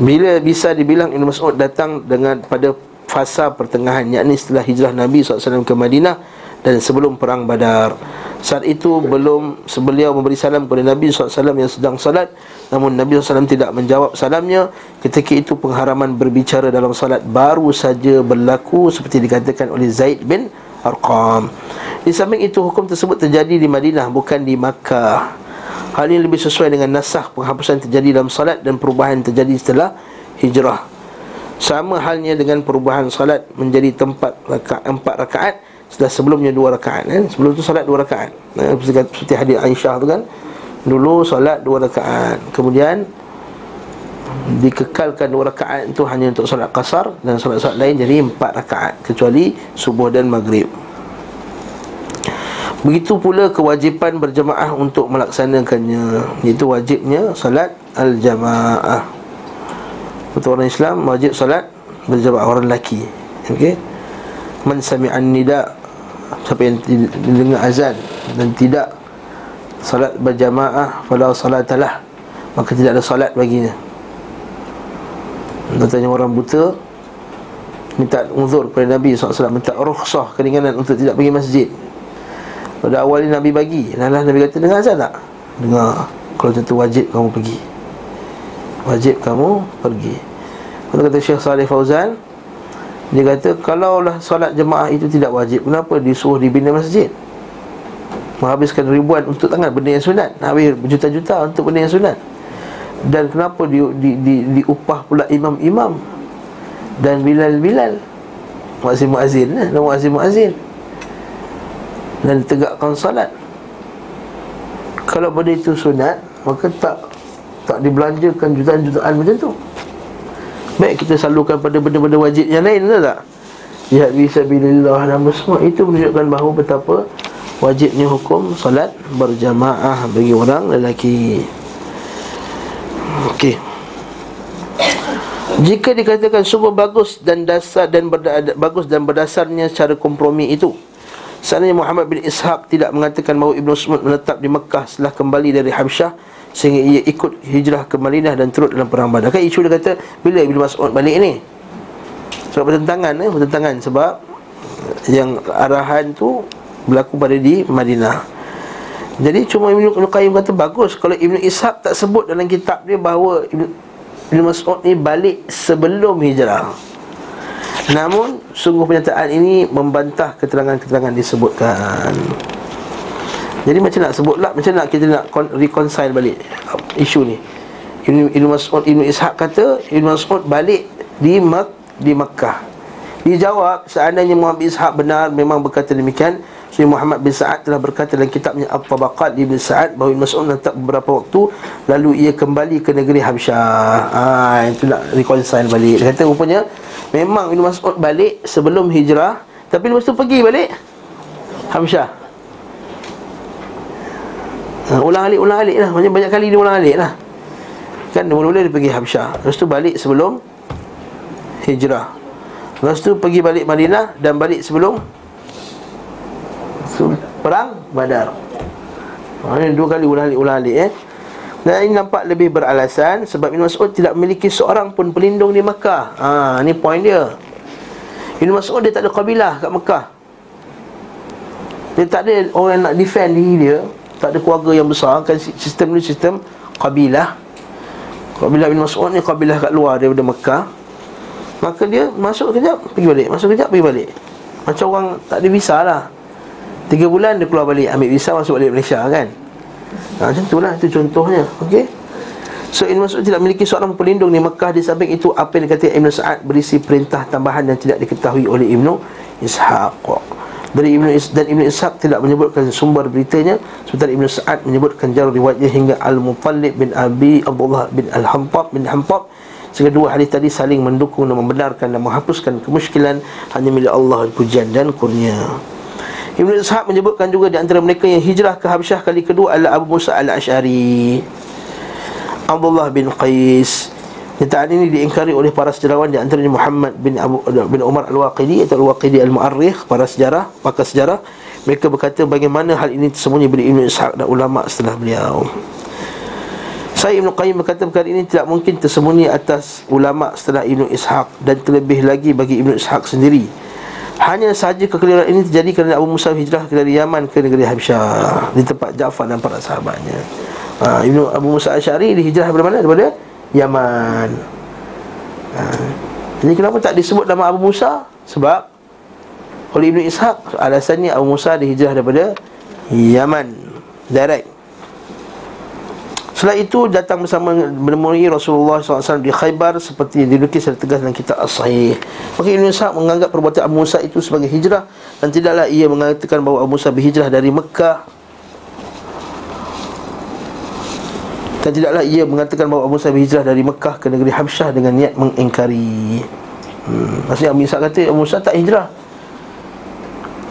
Bila bisa dibilang Ibn Mas'ud datang dengan pada fasa pertengahan yakni setelah hijrah Nabi SAW ke Madinah dan sebelum perang Badar. Saat itu belum sebeliau memberi salam kepada Nabi SAW yang sedang salat. Namun Nabi SAW tidak menjawab salamnya. Ketika itu pengharaman berbicara dalam salat baru saja berlaku Seperti dikatakan oleh Zaid bin Arqam. Di samping itu hukum tersebut terjadi di Madinah bukan di Makkah. Hal ini lebih sesuai dengan nasah penghapusan terjadi dalam salat Dan perubahan terjadi setelah hijrah. Sama halnya dengan perubahan salat menjadi tempat raka, empat rakaat Setelah sebelumnya dua rakaat kan? Sebelum itu salat dua rakaat. Eh, Seperti hadis Aisyah tu kan? Dulu solat dua rakaat. Kemudian Dikekalkan dua rakaat itu hanya untuk solat kasar Dan solat-solat lain jadi empat rakaat Kecuali subuh dan maghrib. Begitu pula kewajipan berjemaah untuk melaksanakannya. Itu wajibnya solat al-jamaah. Untuk orang Islam wajib solat berjemaah orang lelaki. Okey? Man sami'an nida Siapa yang dengar azan Dan tidak Salat berjamaah Fala salatalah Maka tidak ada salat baginya. Dia tanya orang buta Minta uzur kepada Nabi SAW Minta rukhsah keringanan untuk tidak pergi masjid. Pada awal Nabi bagi Lalah Nabi kata dengar azan tak? Dengar Kalau tentu wajib kamu pergi. Wajib kamu pergi. Kata kata Syekh Salih Fauzan Dia kata Kalaulah salat jemaah itu tidak wajib Kenapa disuruh dibina masjid? menghabiskan ribuan untuk tangan benda yang sunat. Habis berjuta-juta untuk benda yang sunat. Dan kenapa di, di, di, diupah pula imam-imam? Dan bilal-bilal. Muazzin-muazzin eh? dan muazzin-muazzin. Dan tegakkan salat kalau benda itu sunat maka tak tak dibelanjakan jutaan-jutaan macam tu baik kita salurkan pada benda-benda wajib yang lain tak jihad bisa bilillah dan semua itu menunjukkan bahawa betapa wajibnya hukum solat berjamaah bagi orang lelaki. Okey. Jika dikatakan sungguh bagus dan dasar dan berda, bagus dan berdasarnya secara kompromi itu Seandainya Muhammad bin Ishaq tidak mengatakan bahawa Ibn Sumud menetap di Mekah setelah kembali dari Habsyah Sehingga ia ikut hijrah ke Madinah dan turut dalam perang badar Kan isu dia kata, bila Ibn Mas'ud balik ni? Sebab bertentangan, eh? bertentangan Sebab yang arahan tu berlaku pada di Madinah. Jadi cuma Ibnu Qayyim kata bagus kalau Ibnu Ishaq tak sebut dalam kitab dia bahawa Ibnu Mas'ud ni balik sebelum hijrah. Namun sungguh pernyataan ini membantah keterangan-keterangan disebutkan. Jadi macam nak sebut lah Macam nak kita nak reconcile balik Isu ni Ibn, Ibn Mas'ud Ibn Ishaq kata Ibn Mas'ud balik di Mek di Mekah Dia jawab Seandainya Muhammad Ishaq benar Memang berkata demikian Syekh Muhammad bin Sa'ad telah berkata dalam kitabnya At-Tabaqat Ibn Sa'ad bahawa Ibn Mas'ud menetap beberapa waktu lalu ia kembali ke negeri Habsyah. Ha itu nak reconcile balik. Dia kata rupanya memang Ibn Mas'ud balik sebelum hijrah tapi lepas tu pergi balik Habsyah. Ha, ulang alik ulang alik lah. Macam banyak kali dia ulang alik lah. Kan mula-mula dia pergi Habsyah. Lepas tu balik sebelum Hijrah. Lepas tu pergi balik Madinah Dan balik sebelum Perang Badar. Ha, Ini dua kali ulang alik ulang alik eh. Dan ini nampak lebih beralasan Sebab Ibn Mas'ud tidak memiliki seorang pun pelindung di Mekah ha, Ini poin dia. Ibn Mas'ud dia tak ada kabilah kat Mekah Dia tak ada orang nak defend diri dia Tak ada keluarga yang besar Kan sistem ni sistem kabilah. Kabilah Ibn Mas'ud ni kabilah kat luar daripada Mekah. Maka dia masuk kejap Pergi balik. Masuk kejap pergi balik. Macam orang tak ada visa lah. Tiga bulan dia keluar balik Ambil visa masuk balik Malaysia kan? Ha, Macam tu lah Itu contohnya Okay So Ibn Mas'ud tidak memiliki seorang pelindung di Mekah. Di samping itu Apa yang dikatakan Ibn Sa'ad Berisi perintah tambahan Yang tidak diketahui oleh Ibn Ishaq dari Ibn Is dan Ibn Ishaq tidak menyebutkan sumber beritanya sementara Ibn Sa'ad menyebutkan jalur riwayatnya hingga Al-Muttalib bin Abi Abdullah bin Al-Hampab bin Hampab sehingga dua hadis tadi saling mendukung dan membenarkan dan menghapuskan kemusykilan hanya milik Allah pujian dan kurnia. Ibn Ishaq menyebutkan juga di antara mereka yang hijrah ke Habsyah kali kedua adalah Abu Musa al-Ash'ari Abdullah bin Qais Nyataan ini diingkari oleh para sejarawan di antaranya Muhammad bin Abu bin Umar Al-Waqidi atau Al-Waqidi Al-Mu'arrikh para sejarah pakar sejarah mereka berkata bagaimana hal ini tersembunyi dari Ibn Ishaq dan ulama setelah beliau saya Ibn Qayyim berkata perkara ini tidak mungkin tersembunyi atas ulama setelah Ibn Ishaq dan terlebih lagi bagi Ibn Ishaq sendiri hanya sahaja kekeliruan ini terjadi kerana Abu Musa hijrah dari Yaman ke negeri Habsyah di tempat Ja'far dan para sahabatnya. Ha, Ibnu Abu Musa Asy'ari dihijrah dari mana? Daripada Yaman. Ha, jadi kenapa tak disebut nama Abu Musa? Sebab oleh Ibnu Ishaq alasannya Abu Musa dihijrah daripada Yaman direct Setelah itu datang bersama menemui Rasulullah SAW di Khaybar seperti dilukis secara tegas dalam kitab As-Sahih. Maka Ibn Sa'ad menganggap perbuatan Abu Musa itu sebagai hijrah dan tidaklah ia mengatakan bahawa Abu Musa berhijrah dari Mekah dan tidaklah ia mengatakan bahawa Abu Musa berhijrah dari Mekah ke negeri Habsyah dengan niat mengingkari. Hmm. Maksudnya Abu Musa kata Abu Musa tak hijrah.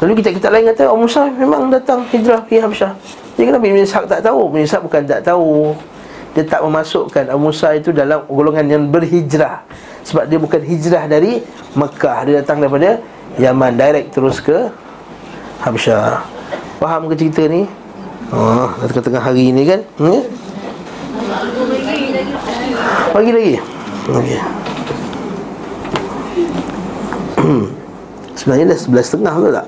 Lalu kita kita lain kata Abu Musa memang datang hijrah pergi Habsyah. Jadi kenapa Ibn Ishaq tak tahu? Ibn Ishaq bukan tak tahu Dia tak memasukkan Abu Musa itu dalam golongan yang berhijrah Sebab dia bukan hijrah dari Mekah Dia datang daripada Yaman Direct terus ke Habsyah Faham ke cerita ni? Oh, tengah-tengah hari ni kan? Hmm? Pagi lagi? Okey Sebenarnya dah sebelas setengah tu tak?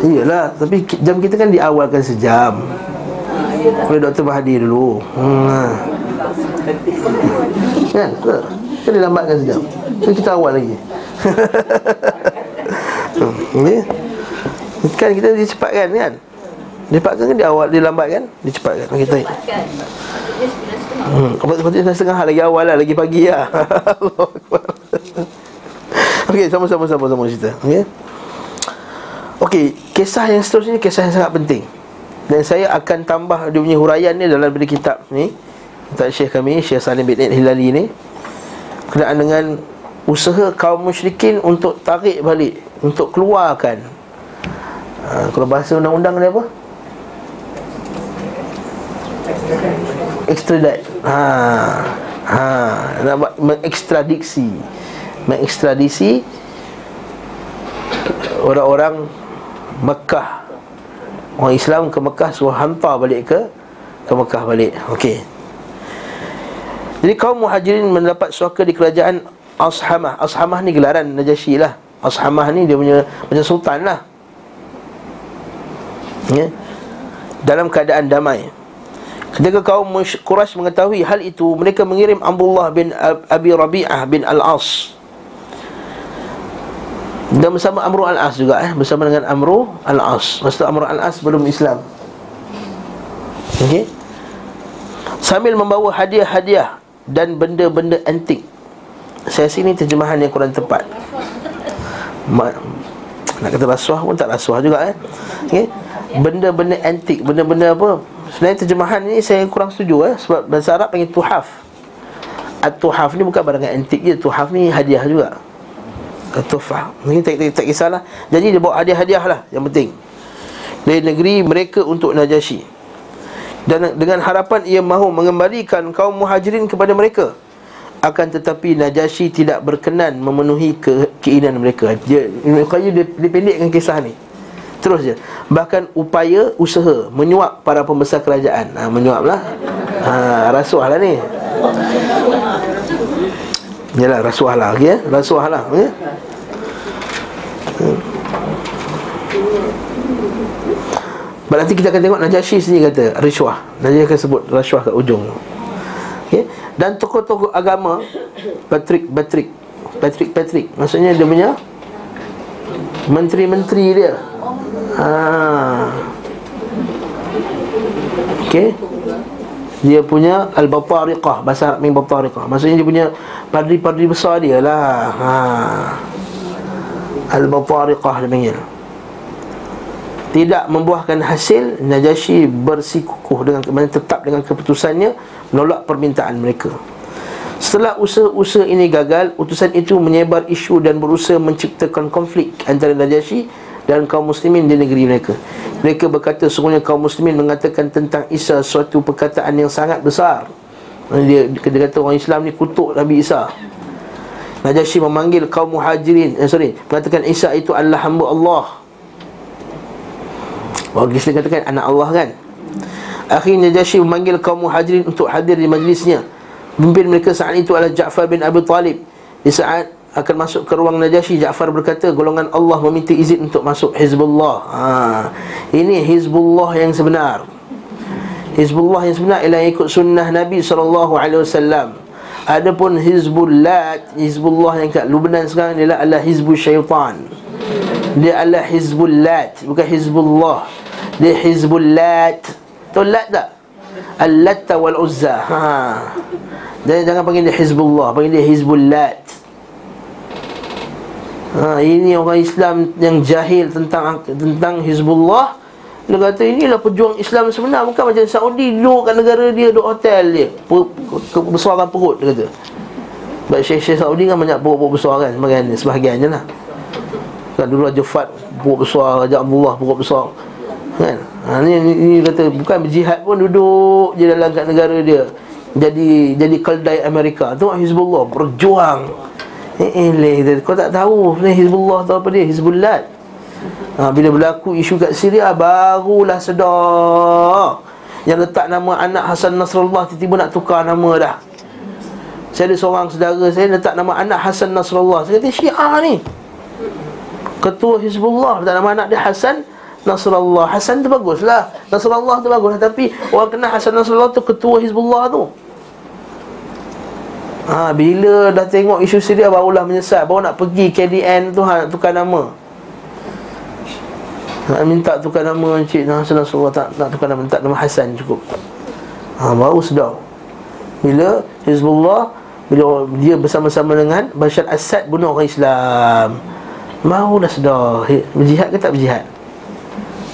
Iyalah, tapi jam kita kan diawalkan sejam. Oleh Dr. Mahathir dulu. Hmm. Kan? Kan dilambatkan sejam. So kita awal lagi. hmm. Kan kita dicepatkan kan? Dicepatkan kan di awal, dilambatkan, dicepatkan. Kita Hmm, apa seperti setengah lagi awal lah, lagi pagi lah. Okey, sama-sama sama-sama cerita. Okey. Okey, kisah yang seterusnya kisah yang sangat penting. Dan saya akan tambah dia punya huraian ni dalam benda kitab ni. Kitab Syekh kami, Syekh Salim bin Hilali ni. Kenaan dengan usaha kaum musyrikin untuk tarik balik, untuk keluarkan. Ha, kalau bahasa undang-undang ni apa? Extradite. Ha. Ha, nak buat mengekstradiksi. Mengekstradisi orang-orang Mekah. Orang Islam ke Mekah Suruh hantar balik ke Ke Mekah balik. Okey. Jadi kaum muhajirin mendapat suaka di kerajaan Ashamah. Ashamah ni gelaran Najasyi lah. Ashamah ni dia punya Macam sultan lah. Ya. Dalam keadaan damai Ketika kaum Quraisy mengetahui hal itu Mereka mengirim Abdullah bin Abi Rabi'ah bin Al-As. Dan bersama Amru Al-As juga eh Bersama dengan Amru Al-As. Masa Amru Al-As belum Islam. Okey? Sambil membawa hadiah-hadiah Dan benda-benda antik. Saya rasa ini terjemahan yang kurang tepat. Ma- Nak kata rasuah pun tak rasuah juga eh. Okey? Benda-benda antik Benda-benda apa Sebenarnya terjemahan ni saya kurang setuju eh. Sebab bahasa Arab panggil tuhaf. At-tuhaf ni bukan barang antik je. Tuhaf ni hadiah juga. Tufah Ini tak, tak, tak kisahlah. Jadi dia bawa hadiah-hadiah lah Yang penting. Dari negeri mereka untuk Najasyi Dan dengan harapan ia mahu mengembalikan kaum muhajirin kepada mereka. Akan tetapi Najasyi tidak berkenan memenuhi ke, keinginan mereka. Dia, dia, dia, dia pendekkan kisah ni Terus je Bahkan upaya usaha menyuap para pembesar kerajaan ha, Menyuap lah ha, Rasuah lah ni Yalah rasuah lah okay, ya? Rasuah lah okay? Hmm. Nanti kita akan tengok Najasyi sendiri kata Rishwah Najasyi akan sebut rasuah kat ujung okay? Dan tokoh-tokoh agama Patrick Patrick Patrick Patrick Maksudnya dia punya Menteri-menteri dia ha. Okay Dia punya Al-Batariqah Bahasa Arab Batariqah. Maksudnya dia punya Padri-padri besar dia lah. Ha. Al-Batariqah dia panggil. Tidak membuahkan hasil Najasyi bersikukuh dengan tetap dengan keputusannya menolak permintaan mereka. Setelah usaha-usaha ini gagal utusan itu menyebar isu dan berusaha menciptakan konflik antara Najasyi dan kaum muslimin di negeri mereka. Mereka berkata sungguhnya kaum muslimin mengatakan tentang Isa suatu perkataan yang sangat besar. Dia, dia kata orang Islam ni kutuk Nabi Isa. Najasyi memanggil kaum muhajirin eh, Sorry Mengatakan Isa itu adalah hamba Allah. Orang Islam katakan anak Allah kan? Akhirnya Najasyi memanggil kaum muhajirin Untuk hadir di majlisnya. Pemimpin mereka saat itu adalah Ja'far bin Abi Talib. Di saat akan masuk ke ruang Najasyi Ja'far berkata Golongan Allah meminta izin untuk masuk Hizbullah. Ha. Ini Hizbullah yang sebenar. Hizbullah yang sebenar Ialah ikut sunnah Nabi SAW Adapun Hizbullah Hizbullah yang kat Lubnan sekarang Dia adalah Hizbul Syaitan. Dia adalah Hizbullah Bukan Hizbullah. Dia Hizbullah. Tahu Lat tak? Al-Latta wal-Uzza. Ha. Jangan, jangan panggil dia Hizbullah Panggil dia Hizbullah ha, Ini orang Islam yang jahil tentang tentang Hizbullah. Dia kata inilah pejuang Islam sebenar Bukan macam Saudi duduk kat negara dia Duduk hotel dia. Kebesaran perut dia kata. Sebab Syekh-Syekh Saudi kan banyak perut-perut besar kan sebahagian je lah. Kan dulu Raja Fat perut besar Raja Abdullah perut besar. Kan? Ha, ni, ni, ni kata bukan berjihad pun duduk je dalam kat negara dia. Jadi jadi keldai Amerika. Tengok Hizbullah berjuang Eh, eh, kau tak tahu Hizbullah tahu apa dia? Hizbullah. Ha, Bila berlaku isu kat Syria Barulah sedar. Yang letak nama anak Hasan Nasrullah Tiba-tiba nak tukar nama dah. Saya ada seorang saudara saya Letak nama anak Hasan Nasrullah Saya kata Syiah ni. Ketua Hizbullah Letak nama anak dia Hasan Nasrullah Hasan tu bagus lah Nasrullah tu bagus Tapi orang kenal Hasan Nasrullah tu Ketua Hizbullah tu Ha, bila dah tengok isu Syria barulah menyesal Baru nak pergi KDN tu ha, tukar nama nak minta tukar nama Encik Hasan Nasrullah tak nak tukar nama minta nama Hasan cukup. Ha baru sedar. Bila Hizbullah bila dia bersama-sama dengan Bashar Assad bunuh orang Islam. Baru dah sedar berjihad ke tak berjihad.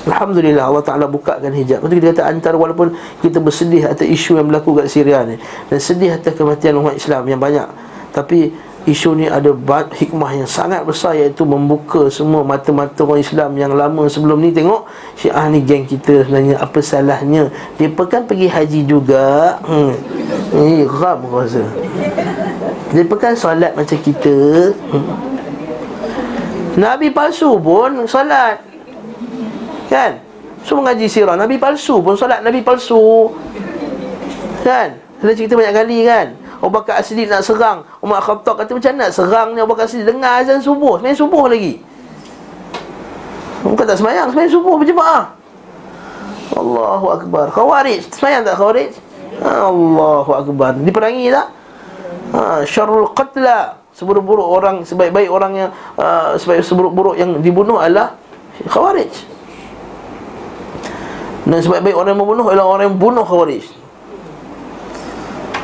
Alhamdulillah Allah Ta'ala bukakan hijab. Lepas kita kata antara walaupun kita bersedih atas isu yang berlaku kat Syria ni. Dan sedih atas kematian umat Islam yang banyak. Tapi isu ni ada hikmah yang sangat besar iaitu membuka semua mata-mata orang Islam yang lama sebelum ni. Tengok Syiah ni geng kita sebenarnya apa salahnya? Dia kan pergi haji juga. Hmm. ni ram rasa. Dia kan solat macam kita. Hmm. Nabi palsu pun solat kan? So mengaji sirah. Nabi palsu pun solat Nabi palsu. Kan? Kita cerita banyak kali kan? Abu Bakar As-Siddiq nak serang. Umar Khattab kata macam nak serang ni? Abu Bakar As-Siddiq Dengar azan subuh. Semayang subuh lagi. Bukan tak semayang Semayang subuh berjemaah. Allahu Akbar. Khawarij. Semayang tak Khawarij? Allahu Akbar. Diperangi tak? Ha, Syarul Qatla. Seburuk-buruk orang Sebaik-baik orang yang uh, Sebaik seburuk-buruk yang dibunuh adalah Khawarij Dan sebaik-baik orang yang membunuh Adalah orang yang bunuh Khawarij.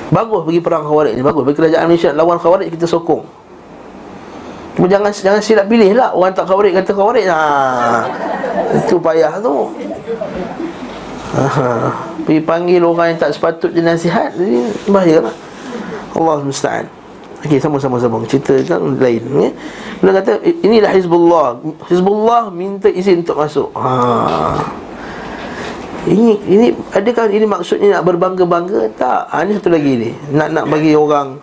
Bagus bagi perang Khawarij ni Bagus. Bagi kerajaan Malaysia Lawan Khawarij kita sokong. Cuma jangan jangan silap pilih lah. Orang tak Khawarij kata Khawarij. Ha, Itu payah tu. Ha, Pergi panggil orang yang tak sepatutnya nasihat Jadi bahaya lah. Allah musta'an. Okey, sama-sama sambung cerita kan lain ya. Dia kata inilah Hizbullah. Hizbullah minta izin untuk masuk. Ha. Ini ini adakah ini maksudnya nak berbangga-bangga? Tak. Ini satu lagi ni. Nak nak bagi orang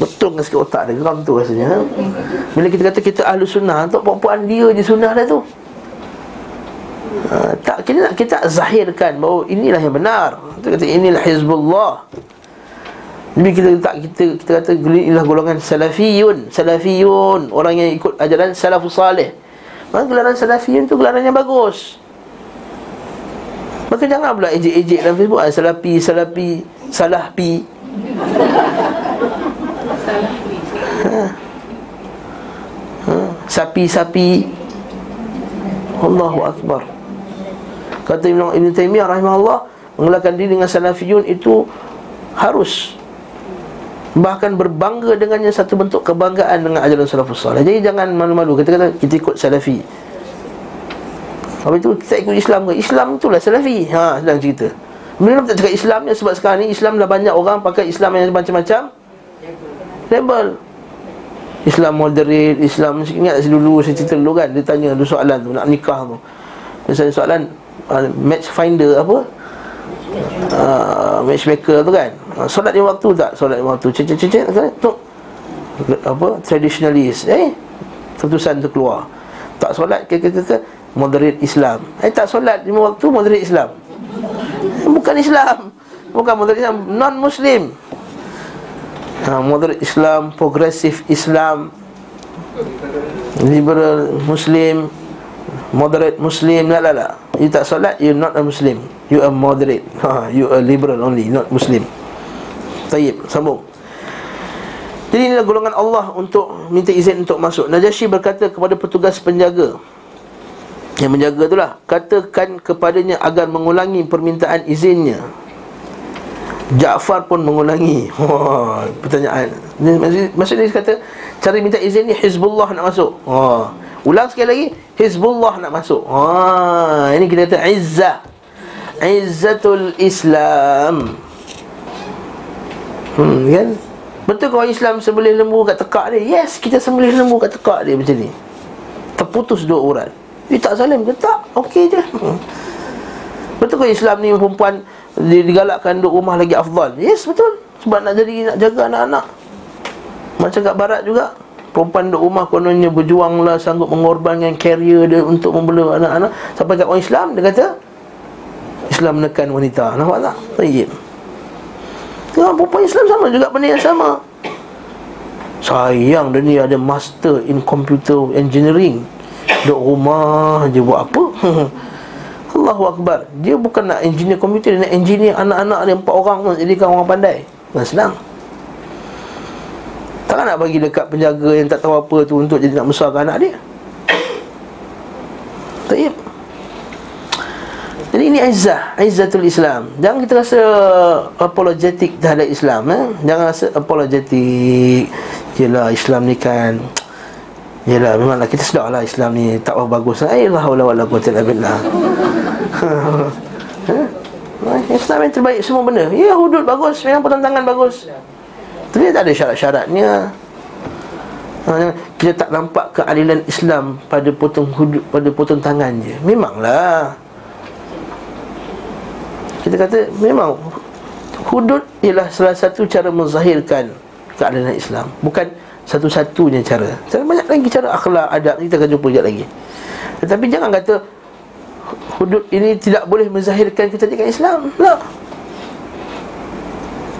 betul dengan sikit otak dia. Geram tu rasanya. Bila kita kata kita ahlu sunnah, untuk perempuan dia je sunnah dah tu. Ha, tak kita nak kita zahirkan bahawa inilah yang benar. Kita kata inilah Hizbullah. Jadi kita tak kita kita kata inilah golongan salafiyun, salafiyun, orang yang ikut ajaran salafus salih. Maka gelaran salafiyun tu gelaran yang bagus. Maka jangan pula ejek-ejek dalam Facebook ah, salafi, salafi, salahpi. Ha. Ha. Sapi-sapi. Allahu akbar. Kata Ibn Taymiyah rahimahullah, mengelakkan diri dengan salafiyun itu harus Bahkan berbangga dengannya satu bentuk kebanggaan dengan ajaran salafus salih Jadi jangan malu-malu Kita kata kita ikut salafi Habis itu kita ikut Islam ke? Islam itulah salafi. Ha, sedang cerita. Bila tak cakap Islam ni sebab sekarang ni Islam dah banyak orang pakai Islam yang macam-macam. Label. Islam moderate, Islam Ingat dulu saya cerita dulu kan? Dia tanya ada soalan tu, nak nikah tu. Misalnya soalan uh, Match finder apa? Uh, Matchmaker tu kan? Ha, solat lima waktu tak? Solat lima waktu. Tu apa? Traditionalist. Eh, keputusan tu keluar. Tak solat ke ke, ke moderate Islam. Eh tak solat lima waktu moderate Islam. Bukan Islam. Bukan moderate Islam, non muslim. Ha, moderate Islam, progressive Islam, liberal Muslim, moderate Muslim, la la la. You tak solat, you not a Muslim. You are moderate. Ha, you are liberal only, not Muslim. Tayyib, sambung Jadi inilah golongan Allah untuk minta izin untuk masuk Najasyi berkata kepada petugas penjaga Yang menjaga itulah Katakan kepadanya agar mengulangi permintaan izinnya. Ja'far pun mengulangi. Wah, pertanyaan. Maksudnya dia kata Cara minta izin ni Hizbullah nak masuk. Wah. Ulang sekali lagi Hizbullah nak masuk. Wah, Ini kita kata Izzah Izzatul Islam. Hmm, kan? Betul kalau Islam sembelih lembu kat tekak dia? Yes, kita sembelih lembu kat tekak dia macam ni. Terputus dua urat Dia tak salim ke? Tak, okey je. Hmm. Betul kalau Islam ni perempuan Digalakkan duduk rumah lagi afdal? Yes, betul. Sebab nak jadi, nak jaga anak-anak. Macam kat barat juga. Perempuan duduk rumah kononnya berjuang lah Sanggup mengorbankan carrier dia Untuk membela anak-anak. Sampai kat orang Islam Dia kata Islam menekan wanita. Nampak tak? Tayyip dengan perempuan Islam sama juga benda yang sama. Sayang dia ni ada master in computer engineering Duduk rumah je buat apa Allahu Akbar Dia bukan nak engineer komputer Dia nak engineer anak-anak dia Empat orang pun jadikan orang pandai Bukan senang Takkan nak bagi dekat penjaga yang tak tahu apa tu Untuk jadi nak besarkan anak dia Tak ya jadi ini izzah, izzatul Islam. Jangan kita rasa apologetik terhadap Islam, eh? Jangan rasa apologetik. Yalah Islam ni kan Yalah memanglah kita sedar lah Islam ni tak apa bagus. Ayolah wala wala illa billah. Islam yang terbaik semua benda. Ya hudud bagus, memang pertentangan bagus. Tapi tak ada syarat-syaratnya. Ha, kita tak nampak keadilan Islam pada potong hudud pada potong tangan je. Memanglah. Kita kata memang hudud ialah salah satu cara menzahirkan keadilan Islam Bukan satu-satunya cara. Banyak lagi cara akhlak, adab Kita akan jumpa sekejap lagi. Tetapi jangan kata Hudud ini tidak boleh menzahirkan kecantikan Islam. Tak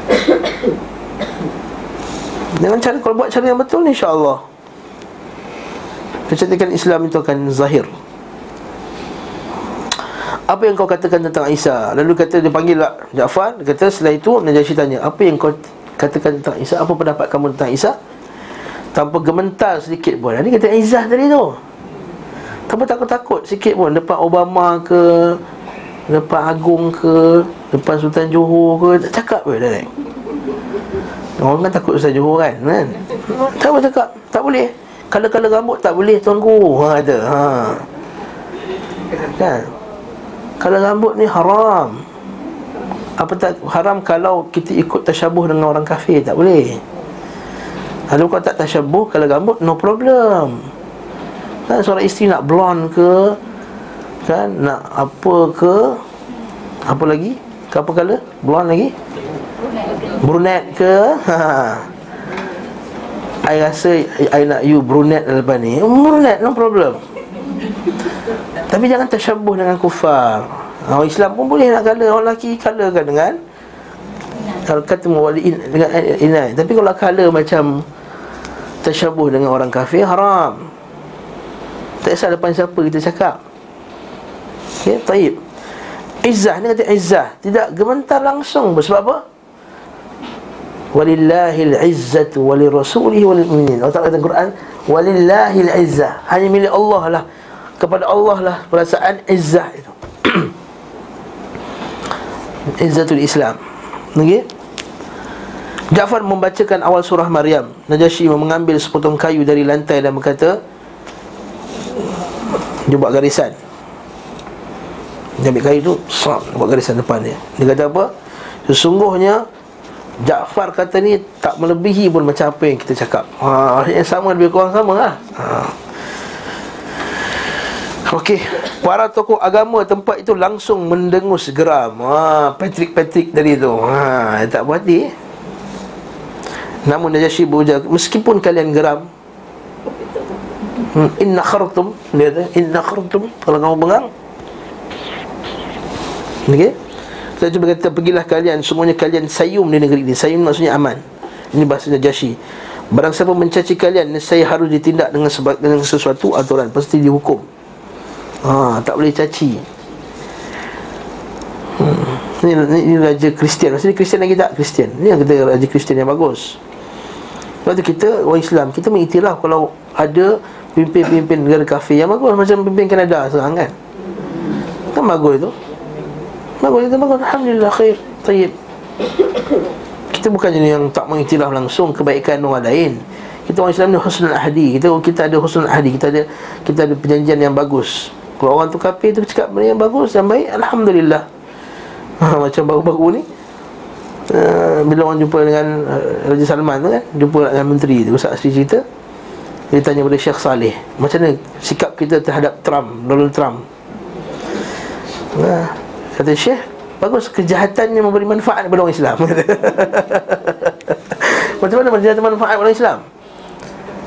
Dengan cara, kalau buat cara yang betul InsyaAllah. Kecantikan Islam itu akan zahir. Apa yang kau katakan tentang Isa? Lalu kata dia panggil lah Ja'far. Dia kata setelah itu Najasyi tanya Apa yang kau katakan tentang Isa? Apa pendapat kamu tentang Isa Tanpa gementar sedikit pun. Ini kata Izzah tadi tu. Tanpa takut-takut sikit pun. Depan Obama ke Depan Agung ke Depan Sultan Johor ke Tak cakap pun dah Orang kan takut Sultan Johor kan kan? Tak boleh cakap. Tak boleh. Kalau-kalau rambut tak boleh tuanku Ha kata. Ha. Kan? Kalau rambut ni haram. Apa tak haram kalau kita ikut tasyabuh dengan orang kafir. Tak boleh kalau kau tak tasyabuh kalau rambut no problem kan seorang isteri nak blonde ke kan nak apa ke apa lagi ke apa color blonde lagi brunette ke ha I rasa I nak you brunette lepas ni Brunette no problem Tapi jangan tersyabuh dengan kufar Orang Islam pun boleh nak kala Orang lelaki kala kan dengan Kalau kata mewali dengan inai Tapi kalau kala macam Tersyabuh dengan orang kafir Haram. Tak kisah depan siapa kita cakap. Okay, taib. Izzah ni kata izzah. Tidak gementar langsung. Sebab apa? Walillahil izzatu walirrasulihi walilmu'minin Allah Ta'ala kata Quran Walillahil izzah. Hanya milik Allah lah. Kepada Allah lah perasaan izzah itu. Izzatul Islam. Okey Ja'far membacakan awal surah Maryam Najasyi mengambil sepotong kayu dari lantai dan berkata Dia buat garisan Dia ambil kayu tu Sop, buat garisan depan dia Dia kata apa? Sesungguhnya Ja'far kata ni tak melebihi pun macam apa yang kita cakap ha, Yang sama lebih kurang sama lah ha. Okey, para tokoh agama tempat itu langsung mendengus geram. Ha, Patrick Patrick tadi tu. Ha, tak buat hati. Namun Najasyi berujar, meskipun kalian geram, hmm, inna khartum, dia kata, inna khartum kalau kamu bengang. Okey. Saya cuba kata pergilah kalian semuanya kalian sayum di negeri ini. Sayum maksudnya aman. Ini bahasa Najasyi. Barang siapa mencaci kalian, saya harus ditindak dengan sebab dengan sesuatu aturan pasti dihukum ha, Tak boleh caci hmm. ini, ini, ini raja Kristian Maksudnya Kristian lagi tak? Kristian Ini yang kita raja Kristian yang bagus Sebab tu kita orang Islam Kita mengiktiraf kalau ada Pimpin-pimpin negara kafir. Yang bagus Macam pimpin Kanada sekarang kan? Kan bagus itu Bagus itu bagus. Alhamdulillah khair. Tayyib. Kita bukan jenis yang tak mengiktiraf langsung Kebaikan orang lain. Kita orang Islam ni husnul ahdi. Kita kita ada husnul ahdi. Kita ada kita ada perjanjian yang bagus. Kalau orang tu kafir tu cakap benda yang bagus Yang baik Alhamdulillah. Ha, Macam baru-baru ni uh, Bila orang jumpa dengan uh, Raja Salman tu kan Jumpa dengan menteri tu Ustaz Asri cerita Dia tanya kepada Syekh Saleh Macam mana sikap kita terhadap Trump Donald Trump? Uh, Kata Syekh Bagus kejahatannya memberi manfaat kepada orang Islam. Macam mana kejahatan manfaat kepada orang Islam?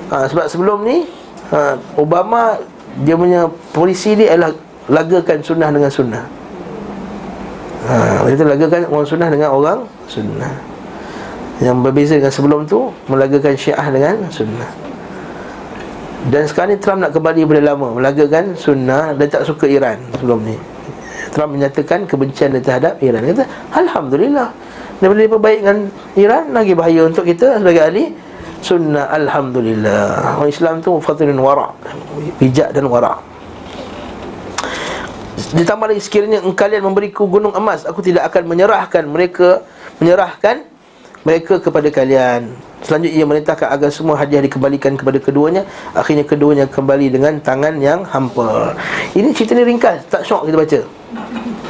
Ha, Sebab sebelum ni ha, Obama dia punya polisi dia adalah lagakan sunnah dengan sunnah. Ha, itu lagakan orang sunnah dengan orang sunnah. Yang berbeza dengan sebelum tu melagakan syiah dengan sunnah. Dan sekarang ni Trump nak kembali pada lama melagakan sunnah dan tak suka Iran sebelum ni. Trump menyatakan kebencian dia terhadap Iran. Dia kata, Alhamdulillah. Dia baik dengan Iran lagi bahaya untuk kita sebagai ahli sunnah alhamdulillah orang Islam tu fatrun wara bijak dan wara ditambah lagi sekiranya kalian memberiku gunung emas aku tidak akan menyerahkan mereka menyerahkan mereka kepada kalian. Selanjutnya ia merintahkan agar semua hadiah dikembalikan kepada keduanya. Akhirnya keduanya kembali dengan tangan yang hampa. Ini cerita ni ringkas tak syok kita baca.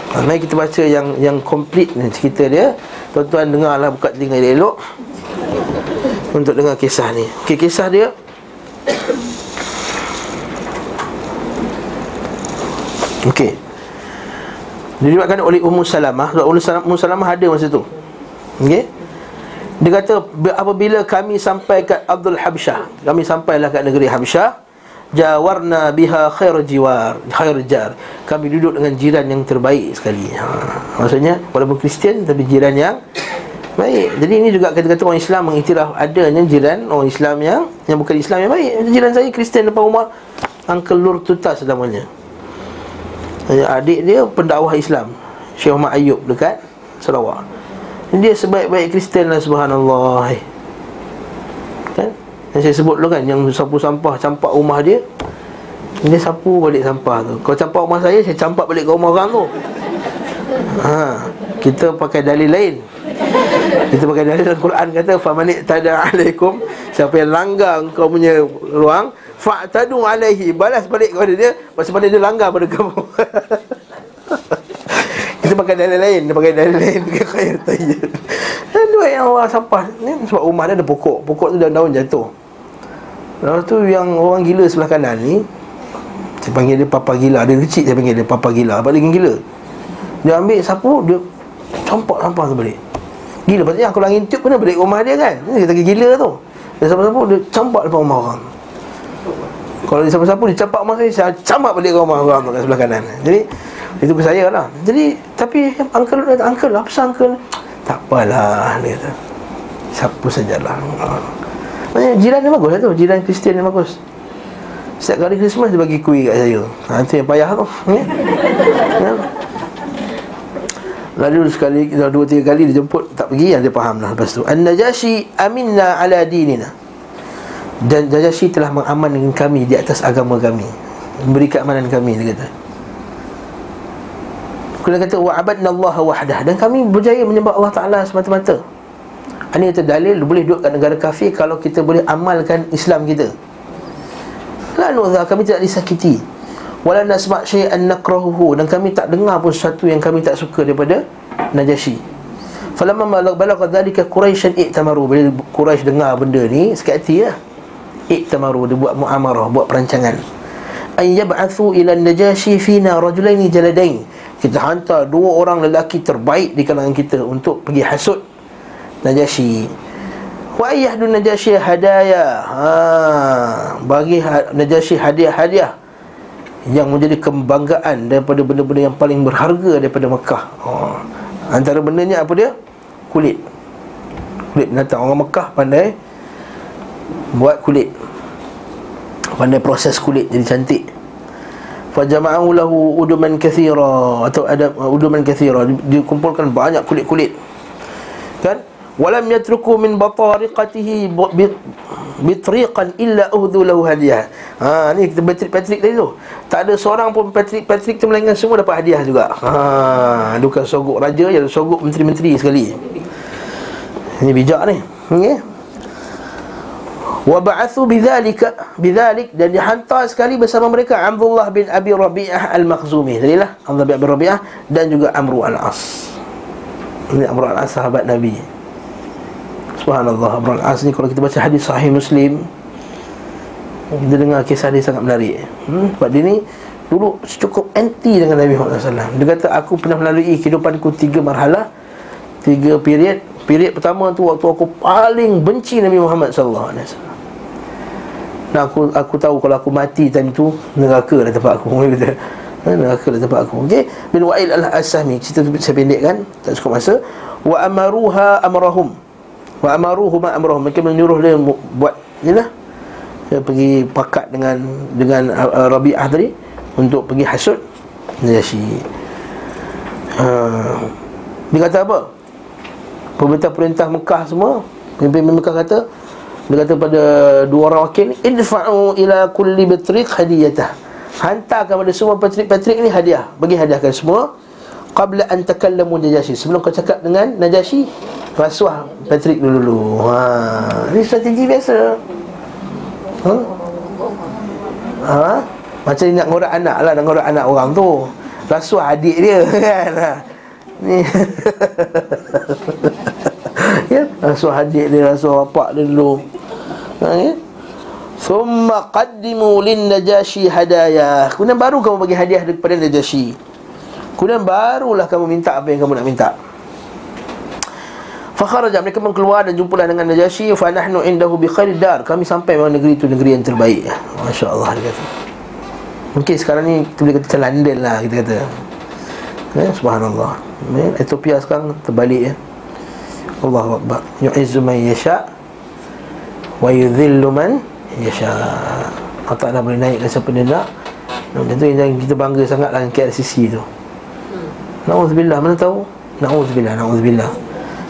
Ha, mari kita baca yang yang komplit ni cerita dia. Tuan-tuan dengarlah buka telinga elok untuk dengar kisah ni. Okey, kisah dia Okey. Diriwayatkan oleh Ummu Salamah, Ummu Salamah ada masa tu. Okey. Dia kata apabila kami sampai ke Abdul Habsyah, kami sampailah ke negeri Habsyah, jawarna biha khair jiwar, khair jar. Kami duduk dengan jiran yang terbaik sekali. Ha, maksudnya walaupun Kristian tapi jiran yang Baik. Jadi ini juga kata-kata orang Islam mengiktiraf adanya jiran orang Islam yang yang bukan Islam yang baik. Jiran saya Kristian depan rumah Uncle Nur Tutas namanya. Adik dia pendakwah Islam. Syekh Muhammad Ayub dekat Sarawak. Dia sebaik-baik Kristian lah subhanallah. Kan? Yang saya sebut dulu kan Yang sapu sampah campak rumah dia Dia sapu balik sampah tu Kalau campak rumah saya Saya campak balik ke rumah orang tu ha, Kita pakai dalil lain Kita pakai dalil dalam Quran kata Famanik tada alaikum Siapa yang langgar kau punya ruang Fa'tadu alaihi. Balas balik kepada dia Masa pada dia langgar pada kamu. Kita pakai dalil lain Dia pakai dalil lain. Dia khair tayyid Dan dua yang Allah sampah. Ni Sebab rumah dia ada pokok. Pokok tu daun-daun jatuh. Lepas tu yang orang gila sebelah kanan ni Saya panggil dia papa gila. Dia kecil saya panggil dia papa gila. Apa dia gila? Dia ambil sapu Dia campak sampah tu balik. Gila. Pasal aku langit tiup pun balik rumah dia kan? Dia kata gila tu. Dia sapu-sapu Dia campak depan rumah orang Kalau dia sapu-sapu Dia campak rumah saya Saya campak balik rumah orang kat sebelah kanan. Jadi Itu ke saya lah. Jadi Tapi Uncle kata Uncle apa sah uncle. Tak apalah Dia kata. Sapu sajalah Maksudnya jiran dia bagus lah tu. Jiran Kristian dia bagus. Setiap kali Christmas dia bagi kuih kat saya. Ha, Itu yang payah tu. Ya? ya? Lalu sekali Dua tiga kali dia jemput Tak pergi yang dia faham lah Lepas tu. An-Najashi aminna ala dinina Dan Najashi telah mengamankan kami Di atas agama kami Memberi keamanan kami Dia kata Kemudian kata Wa'abadna Allah wahdah Dan kami berjaya menyembah Allah Ta'ala semata-mata ini kata dalil boleh duduk kat negara kafir kalau kita boleh amalkan Islam kita. La nu'dha kami tidak disakiti. Wala nasma' syai'an nakrahuhu dan kami tak dengar pun sesuatu yang kami tak suka daripada Najasyi. Falamma balagha dhalika Quraisyan i'tamaru bila Quraisy dengar benda ni hati lah. I'tamaru dia buat muamarah, buat perancangan. Ay yab'athu ila Najasyi fina rajulaini jaladain. Kita hantar dua orang lelaki terbaik di kalangan kita untuk pergi hasut Najasyi Wa ayyahdu Najasyi hadaya ha, Bagi ha, Najasyi hadiah-hadiah Yang menjadi kebanggaan Daripada benda-benda yang paling berharga Daripada Mekah ha. Antara bendanya apa dia? Kulit Kulit binatang Orang Mekah pandai Buat kulit Pandai proses kulit Jadi cantik Fajama'ahu lahu uduman kathira Atau ada uduman kathira Dikumpulkan banyak kulit-kulit Kan? walam yatruku min batariqatihi bitriqan illa uhdu lahu hadiah. Ha ni kita Patrick Patrick tadi tu. Tak ada seorang pun Patrick Patrick tu melainkan semua dapat hadiah juga. Ha bukan sogok raja ya sogok menteri-menteri sekali. Ini bijak ni. Okey. Wa ba'athu bidzalika bidzalik dan dihantar sekali bersama mereka Abdullah bin Abi Rabi'ah Al-Makhzumi. Tadilah Abdullah bin Abi Rabi'ah dan juga Amru Al-As. Ini Amru Al-As sahabat Nabi. Subhanallah Abdul As ni kalau kita baca hadis sahih Muslim kita dengar kisah dia sangat menarik hmm? Sebab dia ni Dulu cukup anti dengan Nabi Muhammad SAW Dia kata aku pernah melalui kehidupanku Tiga marhalah Tiga period Period pertama tu waktu aku paling benci Nabi Muhammad SAW Dan aku aku tahu kalau aku mati time tu Neraka lah tempat aku. Ha, Neraka lah tempat aku. Okay Bin Wa'il al-Asami. Cerita tu saya pendek kan Tak cukup masa. Wa amaruha amrahum. Wa amaruhu ma amruhum Mereka menyuruh dia buat Inilah dia pergi pakat dengan dengan uh, Rabi'ah tadi untuk pergi hasud Najasyi. Uh, dia kata apa? Perintah-perintah Mekah semua, pemimpin Mekah kata dia kata pada dua orang wakil idfa'u ila kulli batriq hadiyatah. Hantarkan pada semua patrik-patrik ni hadiah. Bagi hadiahkan semua qabla an takallamu Najasyi. Sebelum kau cakap dengan Najasyi, rasuah Patrick dulu dulu. Ha, ini strategi biasa. Ha? Ha? Macam nak ngorak anak lah Nak ngorak anak orang tu Rasuah adik dia kan ha. Ni ya? Rasuah adik dia Rasuah bapak dia dulu ha, ya? Thumma qaddimu lin najashi hadaya Kemudian baru kamu bagi hadiah kepada najashi Kemudian barulah kamu minta apa yang kamu nak minta Fakharaja mereka pun keluar dan jumpalah dengan Najasyi fa nahnu indahu bi khairid dar. Kami sampai memang negeri itu negeri yang terbaik. Masya-Allah dia kata. Mungkin sekarang ni kita boleh kata London lah kita kata. Ya, subhanallah. Ya, Ethiopia sekarang terbalik ya. Allahu akbar. Yu'izzu man yasha wa yudhillu man yasha. Allah Ta'ala boleh naikkan siapa dia nak. Dan itu yang kita bangga sangat dengan KLCC tu. Na'udzubillah, mana tahu? Na'udzubillah, na'udzubillah.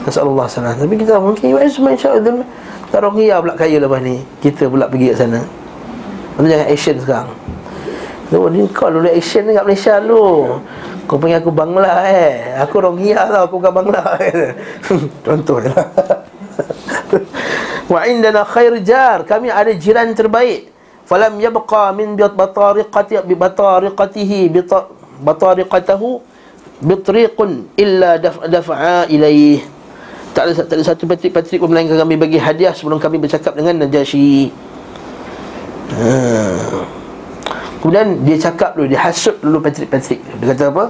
Nasallallahu salam Tapi kita mungkin Yu'izzu man sya'a Tak orang hia pula kaya lepas ni Kita pula pergi kat sana Lepas jangan action sekarang Oh, ni kau dulu action ni kat Malaysia lu Kau panggil aku Bangla eh. Aku orang hia tau, aku bukan Bangla Contoh je lah. Wa indana khair jar. Kami ada jiran terbaik. Falam yabqa min batariqati batariqatihi batariqatahu bitriqun illa daf'a ilaih tak ada, tak ada satu patrik-patrik pun melainkan kami bagi hadiah sebelum kami bercakap dengan Najasyi ha. Kemudian dia cakap dulu dia hasut dulu patrik-patrik dia kata apa?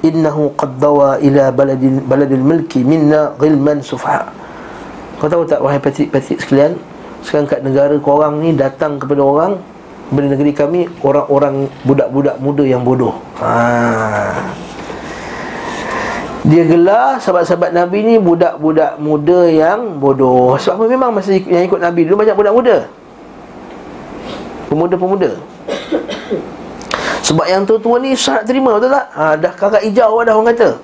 Innahu qad dawa ila baladil baladil milki minna ghilman sufha kau tahu tak wahai patrik-patrik sekalian? Sekarang kat negara korang ni datang kepada orang Di negeri kami Orang-orang budak-budak muda yang bodoh. Ha. Dia gelar sahabat-sahabat Nabi ni Budak-budak muda yang bodoh. Sebab memang masa yang ikut Nabi dulu Banyak budak muda. Pemuda-pemuda Sebab yang tua-tua ni nak terima betul tak? Ha, dah kakak hijau dah orang kata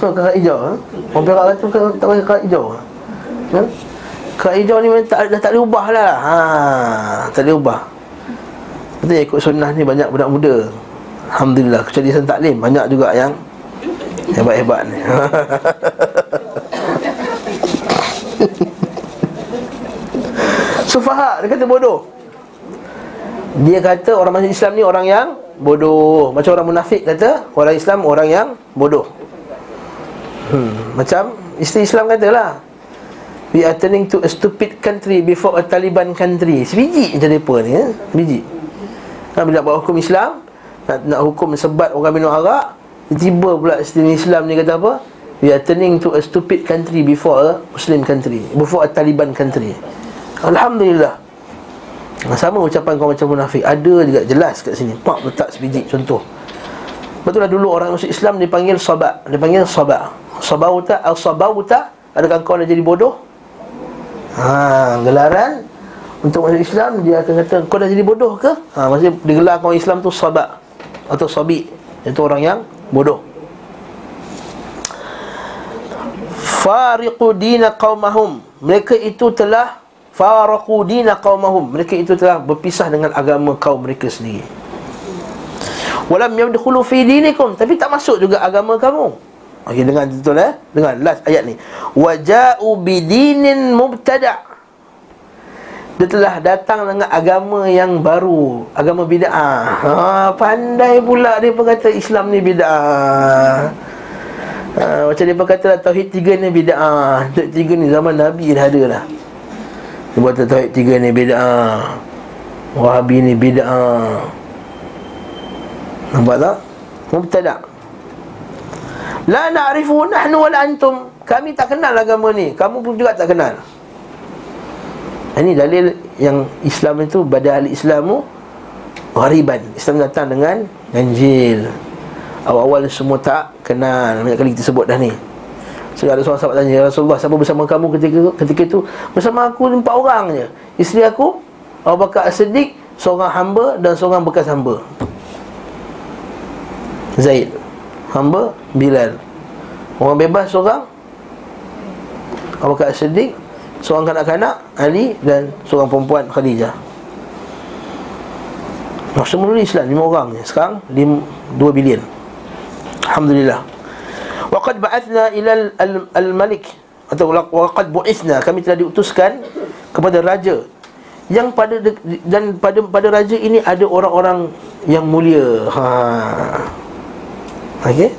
So kakak hijau ha? Orang perak kata tak pakai kakak hijau ha? Kakak hijau ni tak, dah tak boleh ubah lah ha, Tak boleh ubah Betul ikut sunnah ni banyak budak muda Alhamdulillah Kecuali taklim Banyak juga yang Hebat-hebat ni Sufaha Dia kata bodoh. Dia kata orang masuk Islam ni orang yang Bodoh. Macam orang munafik kata Orang Islam orang yang bodoh. Hmm. Macam Isteri Islam katalah We are turning to a stupid country Before a Taliban country. Sebiji macam mereka ni ya? Sebiji. Ha, Bila buat hukum Islam nak, nak hukum sebat orang minum arak Tiba pula isteri Islam ni kata apa? We are turning to a stupid country Before a Muslim country Before a Taliban country Alhamdulillah. Sama ucapan kau macam munafik. Ada juga jelas kat sini. Pak letak sebiji contoh. Betul lah dulu orang masuk Islam dipanggil sabak Dipanggil sabak Sabauta al-sabauta Adakah kau dah jadi bodoh? Ha, gelaran. Untuk masuk Islam dia akan kata kau dah jadi bodoh ke? Ha, maksudnya digelar kau Islam tu sabak atau sabi itu orang yang bodoh. Fariqu dina qaumahum. Mereka itu telah faraqu dina qaumahum. Mereka itu telah berpisah dengan agama kaum mereka sendiri. Walam yadkhulu fi dinikum, tapi tak masuk juga agama kamu. Okey dengan betul eh? Dengan last ayat ni. Waja'u bidinin mubtada'. Dia telah datang dengan agama yang baru, agama bid'ah. Ha, pandai pula dia pun kata Islam ni bid'ah. Ha, macam dia pun kata tauhid tiga ni bid'ah. Tauhid tiga ni zaman Nabi dah ada lah. Dia buat tauhid tiga ni bid'ah. Wahabi ni bid'ah. Nampak tak? Mubtada'. La na'rifu nahnu wal antum Kami tak kenal agama ni Kamu pun juga tak kenal Ini dalil yang Islam itu Pada ahli Islamu Ghariban Islam datang dengan Ganjil Awal-awal semua tak kenal Banyak kali kita sebut dah ni So ada seorang sahabat tanya ya Rasulullah siapa bersama kamu ketika ketika itu? Bersama aku empat orang je. Isteri aku Abu Bakar As-Siddiq Seorang hamba dan seorang bekas hamba. Zaid hamba Bilal. Orang bebas seorang Abu Bakar Siddiq Seorang kanak-kanak Ali dan seorang perempuan Khadijah. Mula Islam lima orang ni Sekarang dua bilion. Alhamdulillah Waqad ba'athna ila al-malik Atau waqad bu'ithna Kami telah diutuskan Kepada raja Yang pada Dan pada pada raja ini Ada orang-orang yang mulia Haa Okey.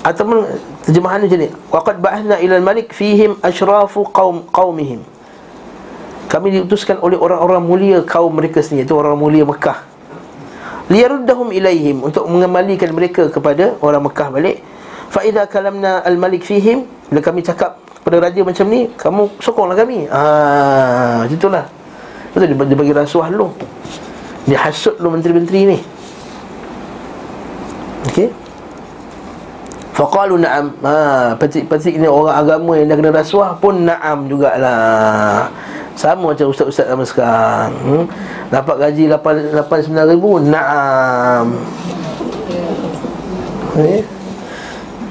Ataupun terjemahan macam ni. Waqad ba'athna ila al-malik fihim ashrafu qaum qaumihim. Kami diutuskan oleh orang-orang mulia kaum mereka sendiri, itu orang mulia Mekah. Liyaruddahum ilaihim untuk mengembalikan mereka kepada orang Mekah balik. Fa idza kalamna al-malik fihim, bila kami cakap kepada raja macam ni, kamu sokonglah kami. Ah, macam itulah. Betul dia, dia bagi rasuah lu. Dia hasut lu menteri-menteri ni. Okey. Faqalu na'am ha, Petik-petik ni orang agama yang dah kena rasuah pun na'am jugalah Sama macam ustaz-ustaz sama sekarang hmm? Dapat gaji 8, 8 9 ribu Na'am okay.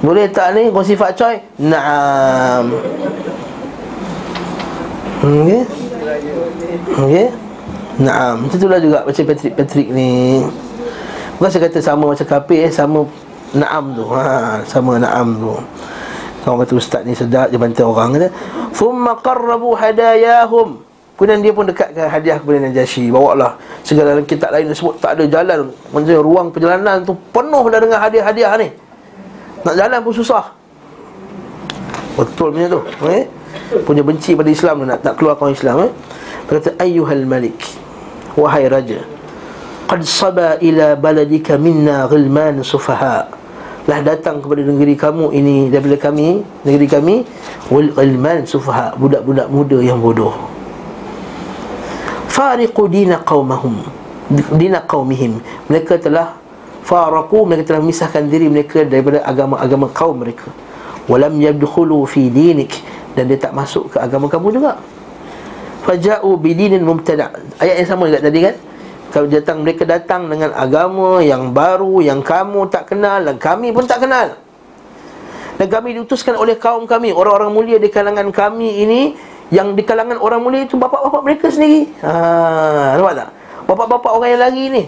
Boleh tak ni kongsi Pak Choi? Naam. Okey. Okey. Naam. Macam itulah juga macam Patrick Patrick ni. Bukan saya kata sama macam kapir eh, sama naam tu. Ha, sama naam tu. Orang kata ustaz ni sedap dia bantu orang kata. Thumma qarrabu hadayahum. Kemudian dia pun dekatkan hadiah kepada Najasyi Bawa lah segala kitab lain sebut tak ada jalan Maksudnya ruang perjalanan tu penuh dah dengan hadiah-hadiah ni Nak jalan pun susah Betul punya tu eh? Punya benci pada Islam nak, nak keluarkan Islam eh? Dia kata Ayyuhal Malik Wahai Raja Qad saba ila baladika minna ghilman sufaha Lah datang kepada negeri kamu ini Daripada kami Negeri kami Wal ghilman sufaha Budak-budak muda yang bodoh fariqu dina qaumahum dina qaumihim mereka telah faraku mereka telah memisahkan diri mereka daripada agama-agama kaum mereka. Walam yadkhulu fi dinik dan dia tak masuk ke agama kamu juga. Faja'u bidinin mubtada. Ayat yang sama juga tadi kan? Kalau datang mereka datang dengan agama yang baru yang kamu tak kenal dan kami pun tak kenal. Dan kami diutuskan oleh kaum kami orang-orang mulia di kalangan kami ini yang di kalangan orang mulia itu bapak-bapak mereka sendiri. Ha, Nampak tak? Bapak-bapak orang yang lagi ni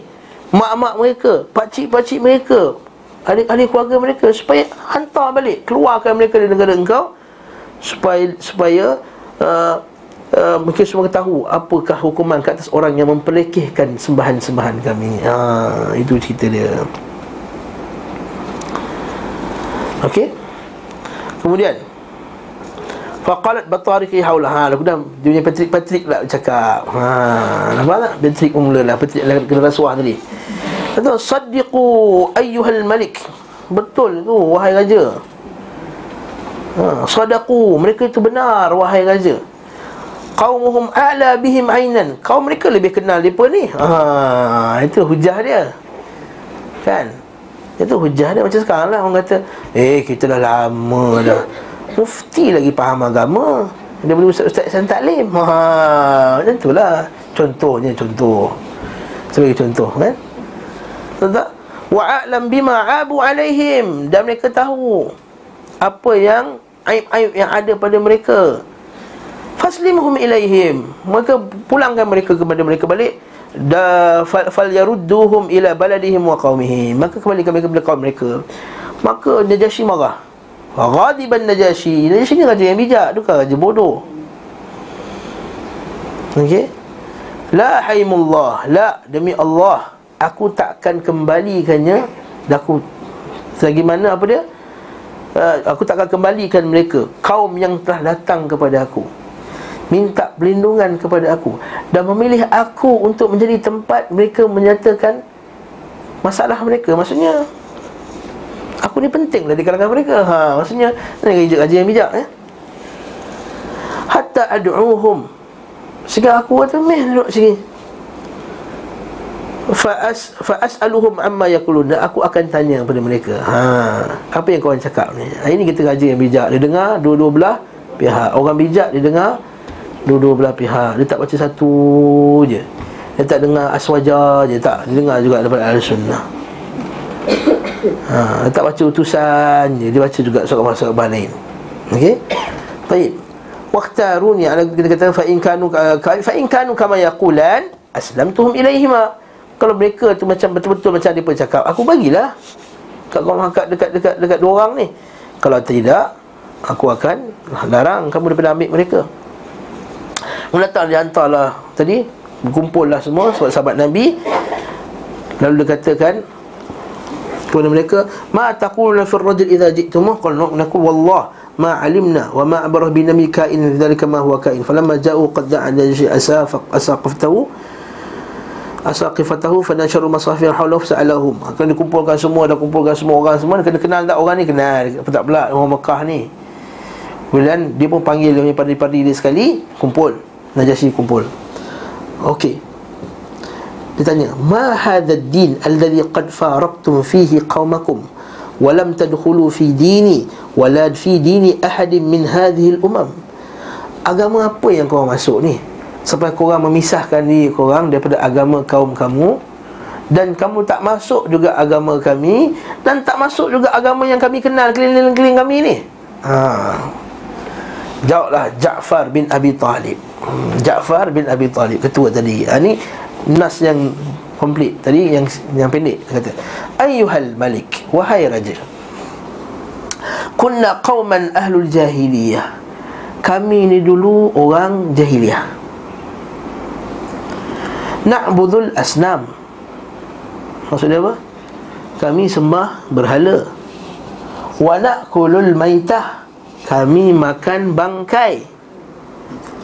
Mak-mak mereka Pakcik-pakcik mereka Adik-adik keluarga mereka Supaya hantar balik Keluarkan mereka dari negara engkau Supaya Supaya uh, uh, Mungkin semua tahu Apakah hukuman ke atas orang yang memperlekehkan Sembahan-sembahan kami. Ha, Itu cerita dia. Okey? Kemudian Faqalat batariki haula ha aku dah dia punya Patrick Patrick lah cakap. Ha nampak tak? Patrick pun mula lah Patrick lah kena rasuah tadi. Kata saddiqu ayyuhal malik. Betul tu wahai raja. Ha sadaqu mereka itu benar wahai raja. Qaumuhum a'la bihim ainan. Kaum mereka lebih kenal depa ni. Ha itu hujah dia. Kan? Itu hujah dia macam sekarang lah Orang kata Eh kita dah lama dah mufti lagi faham agama. Boleh ustaz-ustaz yang taklim. Ha, macam itulah. Contohnya contoh. Sebagai contoh kan? Tahu tak? Wa'alam bima abu alaihim. Dan mereka tahu apa yang aib-aib yang ada pada mereka. Faslimhum ilaihim. Mereka pulangkan mereka kepada mereka balik. Da fal yarudduhum ila baladihim wa qaumihim maka mereka kepada mereka. Maka Najasyi marah Ghadiban Najasyi Najasyi ni raja yang bijak. Bukan raja bodoh. Okey? La haimullah. La demi Allah. Aku takkan kembalikannya. Dan aku Selagi mana apa dia? Uh, Aku takkan kembalikan mereka. Kaum yang telah datang kepada aku. Minta perlindungan kepada aku. Dan memilih aku untuk menjadi tempat Mereka menyatakan Masalah mereka. Maksudnya Aku ni penting lah di kalangan mereka. Ha, Maksudnya Ini gaji yang bijak ya? Hatta adu'uhum Sehingga aku kata Meh duduk sini. Fa'as Fa'as'aluhum amma yakulun Dan aku akan tanya kepada mereka. Ha, Apa yang kawan cakap ni? Ini kita gaji yang bijak Dia dengar dua-dua belah pihak. Orang bijak dia dengar Dua-dua belah pihak. Dia tak baca satu je. Dia tak dengar aswaja je Tak. Dia dengar juga daripada al-sunnah ha, Tak baca utusan Dia baca juga surat-surat lain. Okey? Baik. Waktaruni ala kita kata fa in kanu fa in kanu kama yaqulan aslamtuhum ilaihima. Kalau mereka tu macam betul-betul macam dia cakap aku bagilah. Kat kau dekat dekat dekat dekat dua orang ni. Kalau tidak aku akan larang kamu daripada ambil mereka. Mula tak dia hantarlah. Tadi Berkumpul lah semua Sahabat-sahabat Nabi. Lalu dia katakan kepada mereka ma taquluna fil rajul idza ji'tumuh? Qul naqul wallah ma alimna wa ma abarah bi nami kain dzalika ma huwa kain. Falamma ja'u qad da'a jaysh asafaq asaqaftahu asaqifatahu fa nasharu masafir hawlahu sa'alahum. Akan dikumpulkan semua dah kumpulkan semua orang semua kena kenal tak orang ni kenal. Apa tak pula orang Mekah ni. Kemudian dia pun panggil dia punya dia sekali Kumpul. Najasyi kumpul. Okey dia tanya, "Ma hadha ad-din alladhi qad faraqtum fihi qaumakum wa lam tadkhulu fi dini wa la fi dini ahadin min hadhihi al-umam?" Agama apa yang kau masuk ni? Sampai kau orang memisahkan diri kau orang daripada agama kaum kamu dan kamu tak masuk juga agama kami dan tak masuk juga agama yang kami kenal keliling-keliling kami ni. Ha. Jawablah Ja'far bin Abi Talib. Hmm, Ja'far bin Abi Talib ketua tadi. Ha, ni nas yang komplit. Tadi yang yang pendek kata ayyuhal malik wahai raja kunna qauman ahlul jahiliyah. Kami ni dulu orang jahiliyah. Na'budul asnam. Maksudnya apa? Kami sembah berhala. Wa na'kulul maitah. Kami makan bangkai.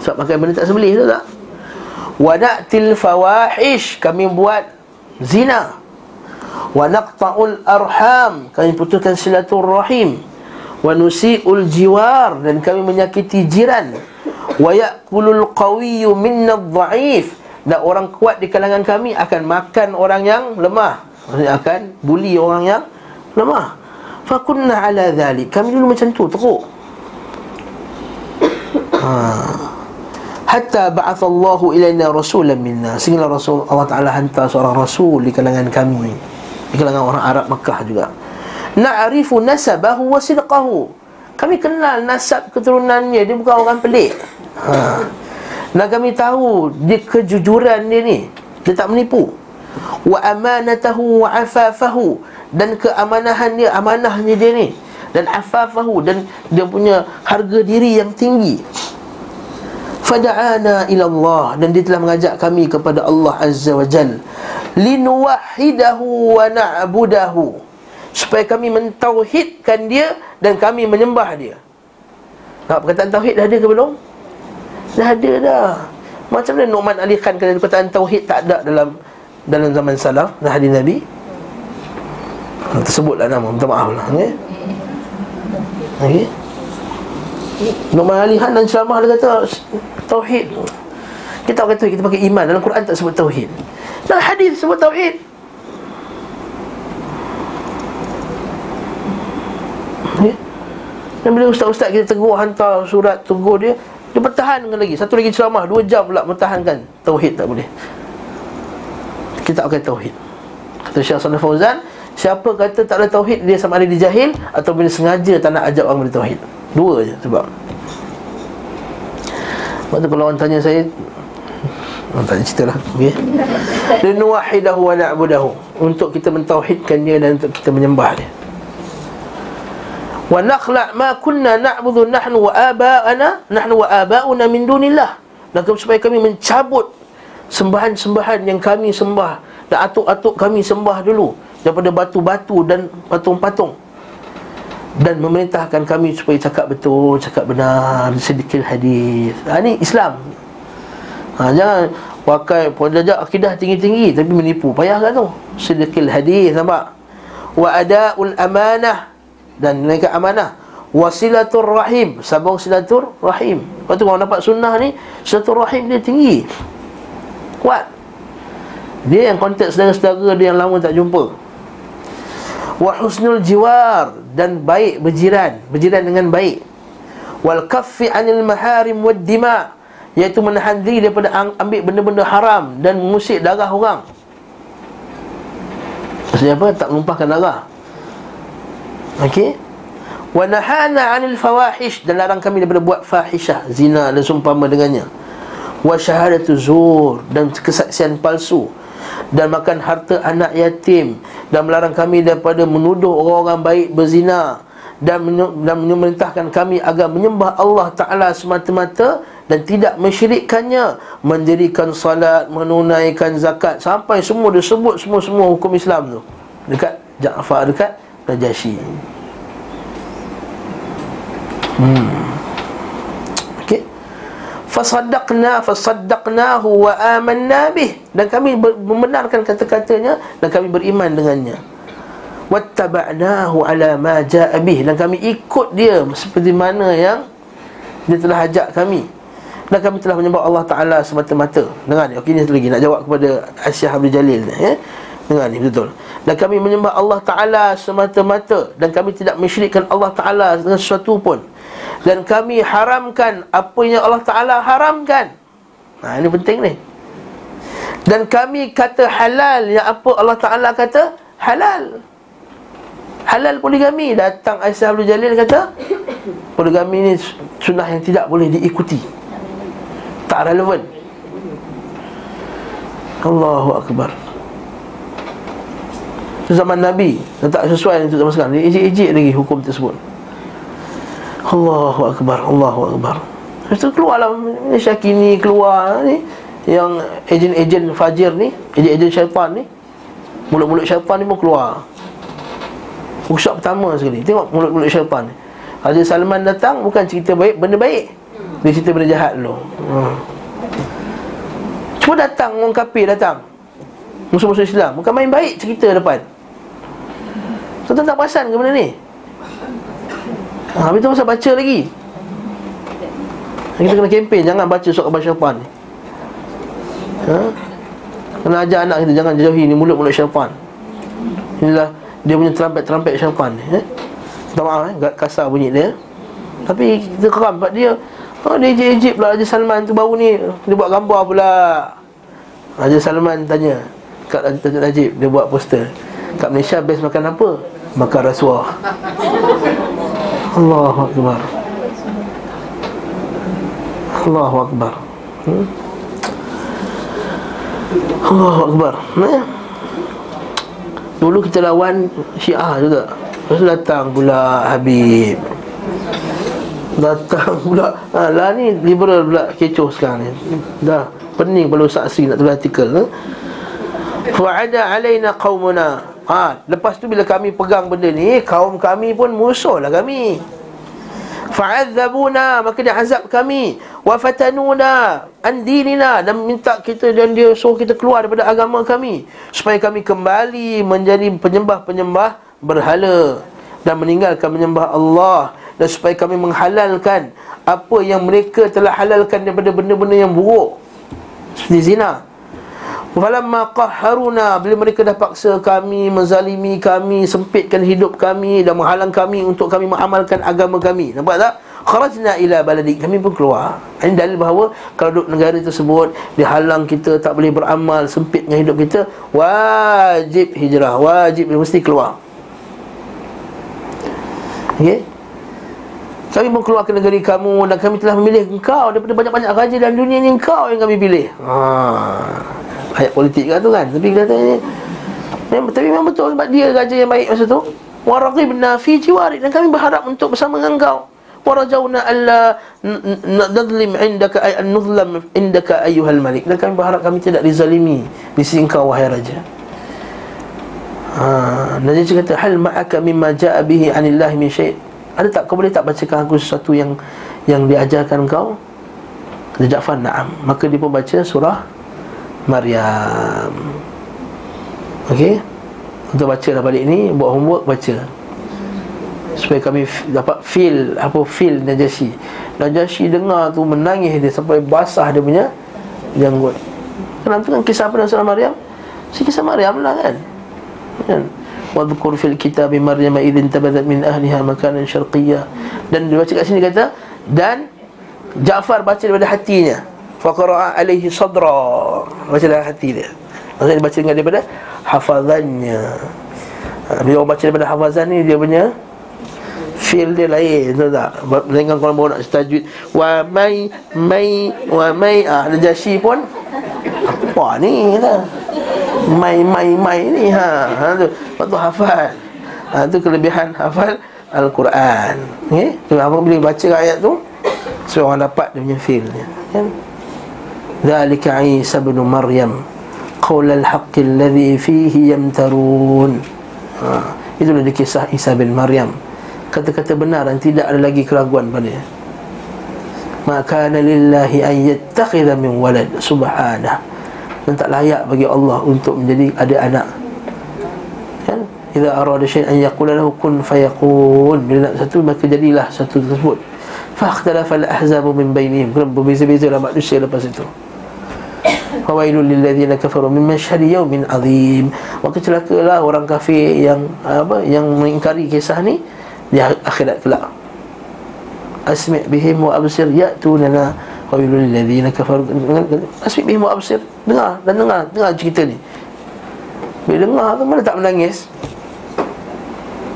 Sebab makan benda tak sembelih tu tak? Wa na'til fawahish. Kami buat zina. Wa naqta'ul arham. Kami putuskan silaturrahim Wa nusi'ul jiwar. Dan kami menyakiti jiran. Wa ya'kulul qawiyyu minna dha'if. Dan orang kuat di kalangan kami akan makan orang yang lemah. Maksudnya akan bully orang yang lemah. Fakunna ala dhalik. Kami dulu macam tu teruk. Ha. Hatta ba'athallahu ilaina rasulan minna. Sehingga rasul Allah Taala hantar seorang rasul di kalangan kami. Di kalangan orang Arab Mekah juga. Na'rifu nasabahu wa sidqahu. Kami kenal nasab keturunannya. Dia bukan orang pelik. Ha. Dan kami tahu dia kejujuran dia ni. Dia tak menipu. Wa amanatahu wa afafahu. Dan keamanahan dia, amanahnya dia ni. Dan afafahu. Dan dia punya harga diri yang tinggi Fada'ana ila Allah Dan dia telah mengajak kami kepada Allah Azza wa Jal Linuwahidahu wa na'budahu Supaya kami mentauhidkan dia Dan kami menyembah dia Nak perkataan tauhid dah ada ke belum? Dah ada dah Macam mana Nu'man Ali Khan Kata perkataan Tauhid tak ada dalam Dalam zaman salaf Dan hadis Nabi Tersebutlah nama Minta maaf lah okay? Okay? Nu'man Ali Khan dan ceramah Dia kata Tauhid. Kita tak kata Kita pakai iman. Dalam Quran tak sebut Tauhid. Dalam hadis sebut Tauhid. Okay? Dan bila ustaz-ustaz kita tegur Hantar surat tegur dia dia bertahankan lagi. Satu lagi ceramah Dua jam pula bertahankan Tauhid tak boleh. Kita akan tauhid. Kata Syekh Salih Fauzan Siapa kata tak ada tauhid Dia sama ada dia jahil Atau bila sengaja tak nak ajak orang bertauhid Dua je sebab. Sebab tu kalau orang tanya saya Orang tak cerita lah okay. Linuwahidahu wa na'budahu. Untuk kita mentauhidkan dia Dan untuk kita menyembah dia. Wa nakhla' ma kunna na'budhu nahnu wa aba'ana nahnu wa aba'una min dunillah. Dan supaya kami mencabut sembahan-sembahan yang kami sembah dan atuk-atuk kami sembah dulu. Daripada batu-batu dan patung-patung dan memerintahkan kami supaya cakap betul, cakap benar, sedikit hadis. Ha, ini Islam. Ha, jangan pakai pondajak akidah tinggi-tinggi tapi menipu. Payah kan tu? Sedikit hadis nampak? Wa ada'ul amanah dan menunaikan amanah wasilatur rahim sabung silatur rahim lepas tu orang dapat sunnah ni silatur rahim dia tinggi kuat dia yang kontak saudara-saudara dia yang lama tak jumpa wa husnul jiwar dan baik berjiran berjiran dengan baik. Wal kaffi anil maharim wad dima iaitu menahan diri daripada ambil benda-benda haram dan mengusik darah orang. Maksudnya apa? Tak menumpahkan darah. Okey. Wa nahana 'anil fawahish dan larang kami daripada buat fahisyah, zina dan seumpama dengannya. Wa syahadatu zur dan kesaksian palsu dan makan harta anak yatim. Dan melarang kami daripada menuduh orang-orang baik berzina. Dan dan memerintahkan kami agar menyembah Allah Taala semata-mata dan tidak mensyirikkannya. Mendirikan salat menunaikan zakat sampai semua disebut semua-semua hukum Islam tu. Dekat Ja'far dekat Najasyi hmm. Fasaddaqna fasaddaqnahu wa amanna bih. Dan kami membenarkan kata-katanya Dan kami beriman dengannya. Wattaba'nahu ala ma ja'a bih. Dan kami ikut dia seperti mana yang Dia telah ajak kami. Dan kami telah menyembah Allah Ta'ala semata-mata. Dengar ni, okey ni lagi. Nak jawab kepada Asyah Abdul Jalil ni ya? Dengar ni, betul. Dan kami menyembah Allah Ta'ala semata-mata. Dan kami tidak mensyirikkan Allah Ta'ala dengan sesuatu pun Dan kami haramkan apa yang Allah Ta'ala haramkan. Nah ini penting ni. Dan kami kata halal Yang apa Allah Ta'ala kata halal. Halal poligami Datang Aisyah Abdul Jalil kata Poligami ni sunnah yang tidak boleh diikuti. Tak relevan. Allahu Akbar. Zaman Nabi. Tak sesuai untuk zaman sekarang. Dia ejek-ejek lagi hukum tersebut Allahu Akbar Allahu Akbar. Lepas tu keluarlah Syakir ni keluar ni Yang ejen-ejen fajir ni Ejen-ejen syaitan ni Mulut-mulut syaitan ni pun keluar. Usap pertama sekali. Tengok mulut-mulut syaitan ni. Raja Salman datang Bukan cerita baik Benda baik. Dia cerita benda jahat dulu. Hmm. Cuma datang Orang kafir datang. Musuh-musuh Islam. Bukan main baik cerita depan. Tuan-tuan tak perasan ke benda ni ha, Habis tu masa baca lagi. Kita kena kempen Jangan baca surat khabar syaitan ni. Ha? Kena ajar anak kita Jangan jauhi ni mulut-mulut syaitan Inilah Dia punya terampet-terampet syaitan ni eh? Tak maaf eh? Kasar bunyi dia. Tapi kita keram sebab dia Oh, dia ejek-ejek pula Raja Salman tu baru ni. Dia buat gambar pula. Raja Salman tanya Kat Raja Najib Dia buat poster. Kat Malaysia best makan apa? Makan rasuah Allahu Akbar. Allahu Akbar. Hmm? Allahu Akbar. Eh? Dulu kita lawan Syiah juga. Lepas datang pula Habib. Datang pula. Ha, Lah ni liberal pula kecoh sekarang ni. Dah pening perlu saksi nak tulis artikel ha? Fa'ada alaina qawmuna ha, Lepas tu bila kami pegang benda ni Kaum kami pun musuh lah kami. Fa'adzabuna Maka dia azab kami. Wafatanuna Andinina Dan minta kita Dan dia suruh kita keluar daripada agama kami. Supaya kami kembali Menjadi penyembah-penyembah Berhala Dan meninggalkan menyembah Allah. Dan supaya kami menghalalkan apa yang mereka telah halalkan daripada benda-benda yang buruk. Seperti zina Falamma qahharuna bila mereka dah paksa kami menzalimi kami sempitkan hidup kami dan menghalang kami untuk kami mengamalkan agama kami. Nampak tak? Kharajna ila baladik kami pun keluar. Ini dalil bahawa kalau duduk negara tersebut dihalang kita tak boleh beramal sempit dengan hidup kita wajib hijrah. Wajib. Mesti keluar. Okey kami pun keluar ke negeri kamu Dan kami telah memilih engkau Daripada banyak-banyak raja dalam dunia ini Engkau yang kami pilih. Ha. Ayat politik kan tu kan Tapi kata ni memang, Tapi memang betul Sebab dia raja yang baik masa tu. Waraqibna fi jiwarik Dan kami berharap untuk bersama dengan engkau. Warajawna alla Nadlim indaka ay, Nuzlam indaka ayuhal malik. Dan kami berharap kami tidak dizalimi Di sisi engkau wahai raja. Ha, Najib kata hal ma'aka mimma ja'a bihi anillahi min syait ada tak kau boleh tak bacakan aku sesuatu yang yang diajarkan kau? Kata Ja'far, na'am. Maka dia pun baca surah Maryam. Okey? Untuk baca dah balik ni, buat homework baca. Supaya kami dapat feel apa feel Najasyi. Najasyi dengar tu menangis dia sampai basah dia punya janggut. Kenapa kan kisah apa dalam surah Maryam? Si kisah Maryam lah kan? Kan? Wadhkur fil kitab Maryam idin tabadat min ahliha makanan syarqiyya Dan dia baca kat sini kata Dan Ja'far baca daripada hatinya. Faqara'a alaihi sadra. Baca dari hati dia. Maksudnya dia baca dengan daripada hafazannya. Ha, Bila orang baca daripada hafazan ni Dia punya Feel dia lain Tahu tak? Dengan kalau bawa nak setajud Wa mai Mai Wa mai. Ah, Najashi pun Apa ni? Kata mai mai mai ni ha. Ha tu. Waktu hafal. Ha tu kelebihan hafal al-Quran. Okey tu apa bila baca ayat tu? Seorang dapat dia punya feel dia kan? Zalika isa bin maryam. Qaul al-haqq alladhi fihi yamtarun. Ha itulah dia kisah Isa bin Maryam. Kata-kata benar dan tidak ada lagi keraguan pada dia. Maka lillahi an yattakhidha min walad. Subhanahu dan tak layak bagi Allah untuk menjadi ada anak kan? Idza arada syai'an yaqula lahu kun fayakun bila nak satu maka jadilah satu tersebut. Fa ikhtalafa al-ahzabu min bainihim. Kena berbeza-beza lah manusia lepas itu. Fawailul lilladzina kafaru min mashhadi yawmin azim. Maka celakalah orang kafir yang apa yang mengingkari kisah ni di akhirat kelak. Asmi' bihim wa absir ya'tunana Qabilul ladzina kafaru Asmi bihim absir Dengar dan dengar Dengar cerita ni Bila dengar tu mana tak menangis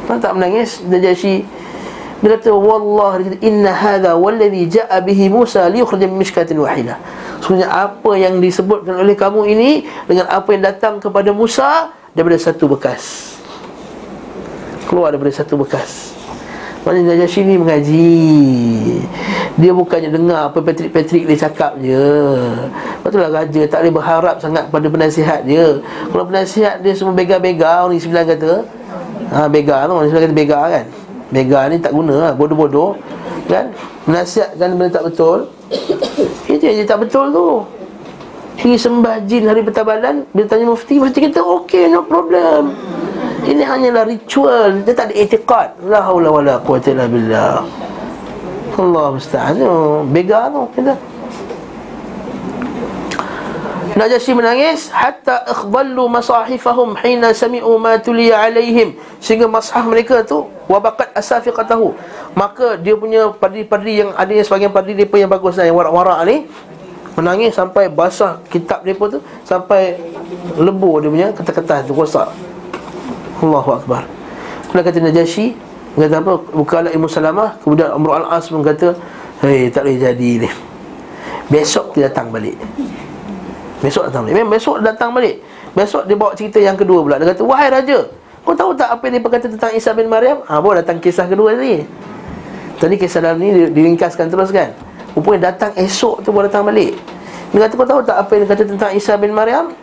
Mana tak menangis dia wallah dia kata inna hadha walladhi ja'a bihi Musa liyukhrij min mishkatin wahidah. Sebenarnya apa yang disebutkan oleh kamu ini dengan apa yang datang kepada Musa daripada satu bekas. Keluar daripada satu bekas. Maknanya Najasyi ni mengaji. Dia bukannya dengar apa Patrick-Patrick dia cakap je. Lepas tu lah raja tak boleh berharap sangat pada penasihat dia. Kalau penasihat dia semua bega-bega Orang sembilan kata ha, Bega tu, orang sembilan kata bega kan? Bega ni tak guna lah, bodoh-bodoh Kan, menasihatkan benda tak betul. Itu yang dia tak betul tu. Pergi sembah jin hari pertabalan Bila tanya mufti, mufti kata okey no problem Ini hanyalah ritual. Dia tak ada etiqat La hawla wa la quwata illa billah. Allah musta'an. Bega tu kata Najasyi menangis. Hatta ikhdallu masahifahum hina sami'u ma tuliya alaihim. Sehingga mashaf mereka tu wabaqat asafiqatahu. Maka dia punya padri-padri yang ada yang sebagian padri depa yang bagus yang warak-warak ni. Menangis sampai basah kitab depa tu sampai lembu dia punya kertas-kertas tu rosak Allahu akbar. Kemudian kata Najasyi Kata apa? Bukalah Ibu Salamah Kemudian Amr Al-As pun kata Hei tak boleh jadi ni. Besok dia datang balik. Besok datang balik. Memang besok datang balik. Besok dia bawa cerita yang kedua pula. Dia kata Wahai Raja Kau tahu tak apa yang dia berkata tentang Isa bin Maryam? Ha bawa datang kisah kedua tadi Tadi kisah dalam ni diringkaskan terus kan? Rupanya datang esok tu baru datang balik. Dia kata kau tahu tak apa yang dia kata tentang Isa bin Maryam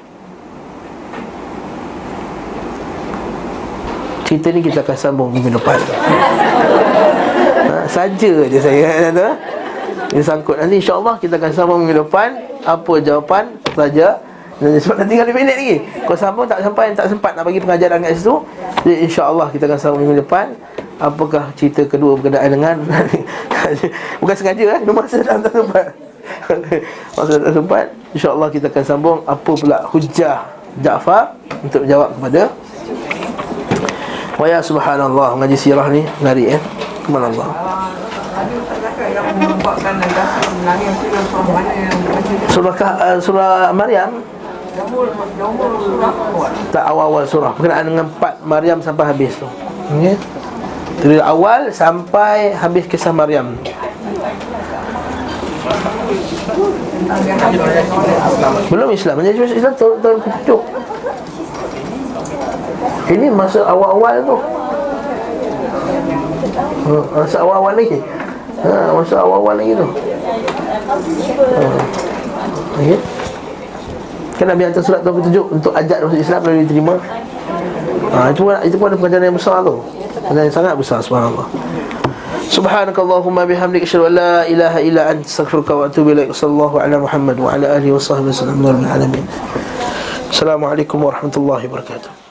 Cerita ni kita akan sambung minggu depan. Ha, Saja je saya kata Ini sangkut. Nanti insyaAllah kita akan sambung minggu depan. Apa jawapan saja. Sebab dah tinggal 5 minit lagi. Kau sambung tak sampai Tak sempat nak bagi pengajaran kat situ. Jadi insyaAllah kita akan sambung minggu depan. Apakah cerita kedua berkenaan dengan Bukan sengaja eh. Masa dah tak sempat. Masa tak sempat. InsyaAllah kita akan sambung. Apa pula hujah Ja'far Untuk jawab kepada Waya subhanallah. Mengaji sirah ni Menarik eh? Kemana Allah Surah uh, surah Maryam? Tak awal-awal surah. Berkenaan dengan empat Maryam sampai habis tu. Okay? Dari awal sampai habis kisah Maryam. Belum Islam. Menjadi Islam. Tahun, tahun ketujuh Ini masa awal-awal tu. Ha, Masa awal-awal lagi. Ha, Masa awal-awal lagi tu. Ha. Okay Kan Nabi hantar surat tahun ketujuh Untuk ajak masuk Islam Lalu diterima. Ha, itu, pun, itu pun ada pengajaran yang besar tu. Pengajaran yang sangat besar Subhanallah. Subhanakallahumma bihamdik Asyadu an la ilaha illa ant Astaghfirullah wa atubu ilaik. Sallallahu ala Muhammad Wa ala alihi wa sahbihi wa sallam. Assalamualaikum warahmatullahi wabarakatuh